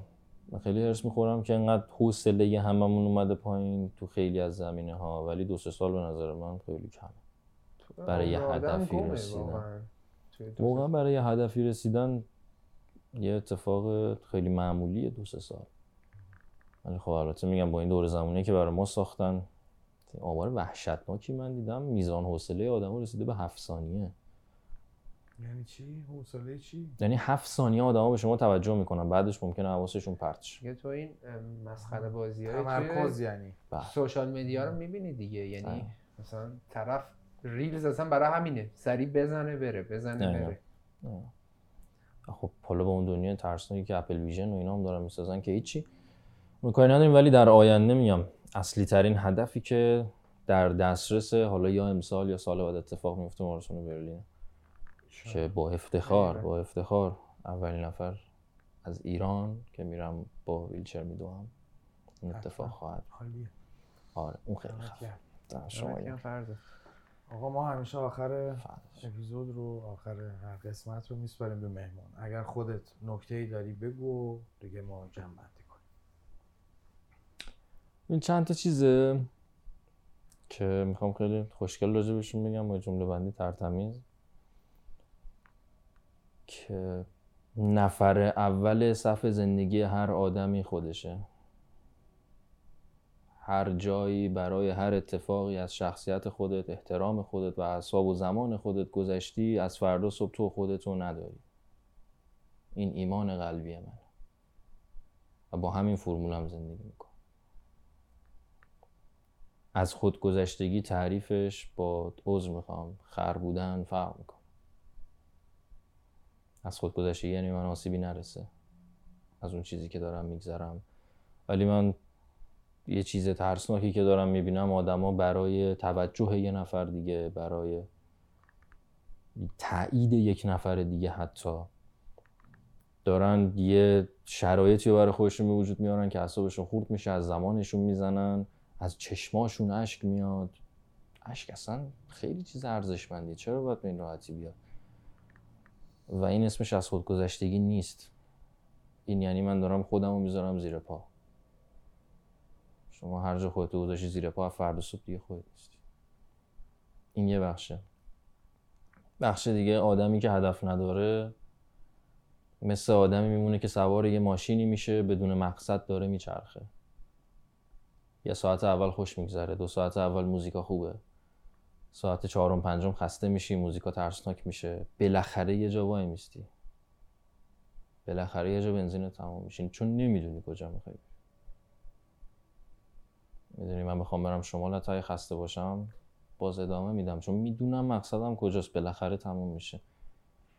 من خیلی هرس می‌خورم که انقدر حوصله هممون اومده پایین تو خیلی از زمینه ها ولی دو سه سال به نظر من خیلی کم برای یه هدفی رسیدن. واقعا. برای یه هدفی رسیدن یه اتفاق خیلی معمولیه دو سه سال. ولی خب البته میگم با این دور زمانی که برای ما ساختن آمار وحشتناکی من دیدم. میزان حوصله آدم رسیده به هفت ثانیه. یعنی چی؟ حوصله چی؟ یعنی هفت ثانیه آدما به شما توجه می‌کنن بعدش ممکنه حواسشون پرت شه. دیگه تو این مسخره بازی تمرکز یعنی. بله. سوشال مدیا رو می‌بینی دیگه. یعنی بله. مثلا طرف ریلز اصلا برای همینه. سریع بزنه بره بزنه دقیقاً. بره. خب حالا با اون دنیا ترسناکی که اپل ویژن و اینا هم دارن می‌سازن که هیچی. کاری نداریم ولی در آینده میگم اصلی ترین هدفی که در دسترس حالا یا امسال یا سال بعد اتفاق میفته ماراتون برلین. که با افتخار با افتخار اولین نفر از ایران که میرم با ویلچر میدوام این اتفاق خواهد. آره اون خیلی خفن. فرزاد. آقا ما همیشه آخر. اپیزود رو آخر هر قسمت رو میسپاریم به مهمان. اگر خودت نکته ای داری بگو. دیگه ما جمع این چند تا چیزه که می‌خوام خیلی خوشگل راجع بهشون بگم با جمله بندی ترتمیز. که نفر اول صف زندگی هر آدمی خودشه. هر جایی برای هر اتفاقی از شخصیت خودت احترام خودت و اعصاب و زمان خودت گذشتی از فردا صبح تو خودتو نداری. این ایمان قلبی من و با همین فرمول هم زندگی می‌کنم. از خودگذشتگی تعریفش با عذر می‌خوام خر بودن فرق می‌کنه. از خودگذشتگی یعنی من آسیبی نرسه. از اون چیزی که دارم میگذرم. ولی من یه چیز ترسناکی که دارم می‌بینم آدما برای توجه یه نفر دیگه برای تایید یک نفر دیگه حتی دارن یه شرایطی رو برای خودشون به وجود میارن که اعصابشون خورد میشه از زمانشون می‌زنن. از چشماشون اشک میاد. اشک اصلا خیلی چیز ارزشمندیه. چرا باید به این راحتی بیاد؟ و این اسمش از خودگذشتگی نیست. این یعنی من دارم خودم رو می‌ذارم زیر پا. شما هر جا خودتو گذاشتی زیر پا فردا صبح دیگه خودت نیستی. این یه بخشه. بخش دیگه آدمی که هدف نداره مثل آدمی میمونه که سوار یه ماشینی میشه بدون مقصد داره میچرخه. یه ساعت اول خوش میگذره دو ساعت اول موزیکا خوبه. ساعت چهارم پنجم خسته میشی موزیکا ترسناک میشه. بالاخره یه جا وای میستی. بالاخره یه جا بنزین تمام میشه چون نمی‌دونی کجا می‌خوای می‌دونی من بخوام برم شمال تا خسته باشم باز ادامه میدم. چون می‌دونم مقصدم کجاست. بالاخره تموم میشه.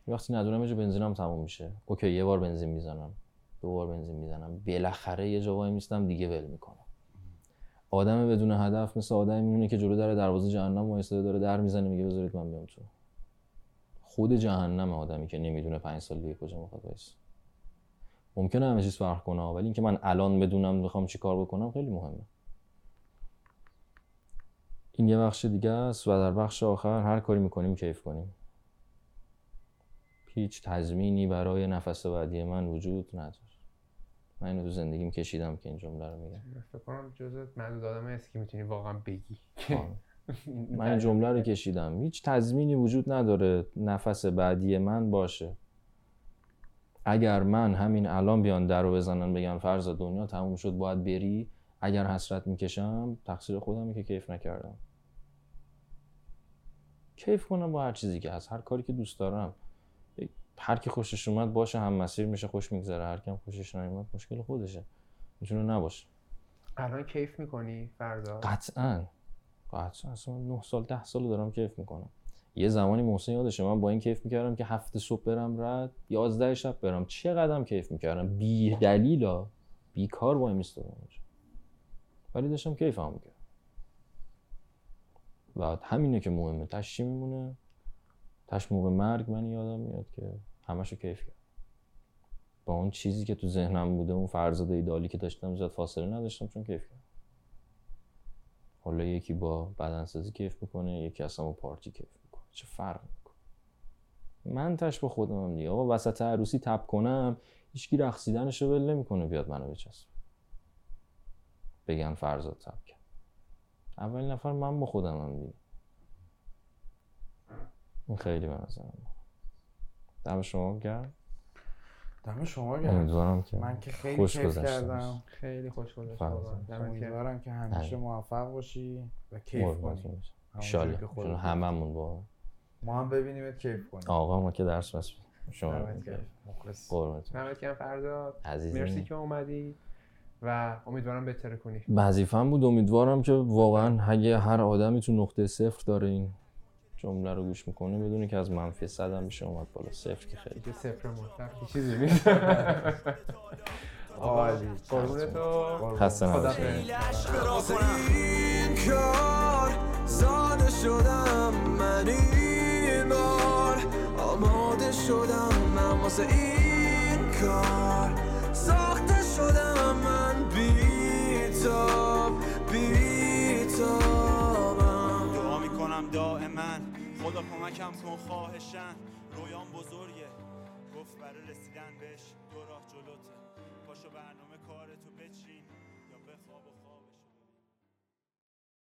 وقتی ندونم یه بنزینم تموم میشه. اوکی یه بار بنزین می‌زنم. دو بار بنزین می‌زنم. بالاخره یه جا وای میستم دیگه ول می‌کنم. آدم بدون هدف مثل آدمی میمونه که جلو در دروازه جهنم وایساده داره در می‌زنه میگه بذارید من بیام تو. خود جهنم آدمی که نمی‌دونه پنج سال دیگه کجا می‌خواد وایسه ممکنه همه چیز فرق کنه ولی اینکه من الان بدونم می‌خوام چی کار بکنم خیلی مهمه. این یه بخش دیگه است و در بخش آخر هر کاری می‌کنیم کیف کنیم. هیچ تضمینی برای نفس بعدی من وجود نداره. من اینو تو زندگیم کشیدم که این جمله رو میگم. فکر کنم جزء معدود آدم هست که می‌تونی واقعا بگی. من این جمله رو کشیدم. هیچ تضمینی وجود نداره نفس بعدی من باشه. اگر من همین الان بیان در رو بزنن بگن فرض دنیا تموم شد باید بری. اگر حسرت می‌کشم تقصیر خودمه که کیف نکردم. کیف کنم با هر چیزی که هست. هر کاری که دوست دارم. هر کی خوشش اومد باشه هم مسیر میشه خوش میگذره. هر کیم خوشش نیومد مشکل خودشه. می‌تونه نباشه. الان کیف می‌کنی فردا؟ قطعا. قطعا. اصلا 9 سال 10 سال دارم کیف می‌کنم. یه زمانی محسن یادشه من با این کیف می‌کردم که هفته صبح برم رد 11 شب برم. چه قدم کیف می‌کردم؟ بی دلیلا بی کار وای میستادم ولی داشتم کیف هم می‌کردم. و همینه که مهمه. تش چی میمونه. تش موقع مرگ من یادم میاد که همشو کیف کرد. با اون چیزی که تو ذهنم بوده اون فرزاد ایدالی که داشتم زیاد فاصله نداشتم چون کیف کردم حالا یکی با بدنسازی کیف می‌کنه یکی اصلا با پارتی کیف می‌کنه. چه فرق می‌کنه؟ من تش با خودم هم دیگه. آقا وسط عروسی تب کنم هیچکی رقصیدنش رو ول نمی‌کنه بیاد منو بچسب بگن فرزاد تب کرد. اول نفر من با خودم هم دیگه. این خیلی به نظرم. دم شما گرم. دم شما گرم. امیدوارم که من که خیلی خوش کردم. خیلی خوش گذشت. امیدوارم که همیشه آره. موفق باشی و کیف کنی. خودت چون هممون با ما هم ببینیمت کیف کنیم. آقا ما که درس بس شما. مخلص. قربونتون دمت گرم فردا عزیزی مرسی که اومدی و امیدوارم بهتره کنی. وظیفه‌م بود. امیدوارم که واقعا اگه هر آدمی تو نقطه صفر داره این جمله رو گوش می‌کنه بدونی که از منفی صد هم میشه اومد بالا. صفر که خیلی. دیگه صفر مطلق. که چیزی نیست عالی. قربونت. و خسته کار زاده شدم من این بار. آماده شدم من واسه این کار. ساخته شدم من بیتاب بیتابم دعا می‌کنم دائما. خدا کمکم کن خواهشن. رویان بزرگه. گفت برای رسیدن بهش دو راه جلوته. پاشو برنامه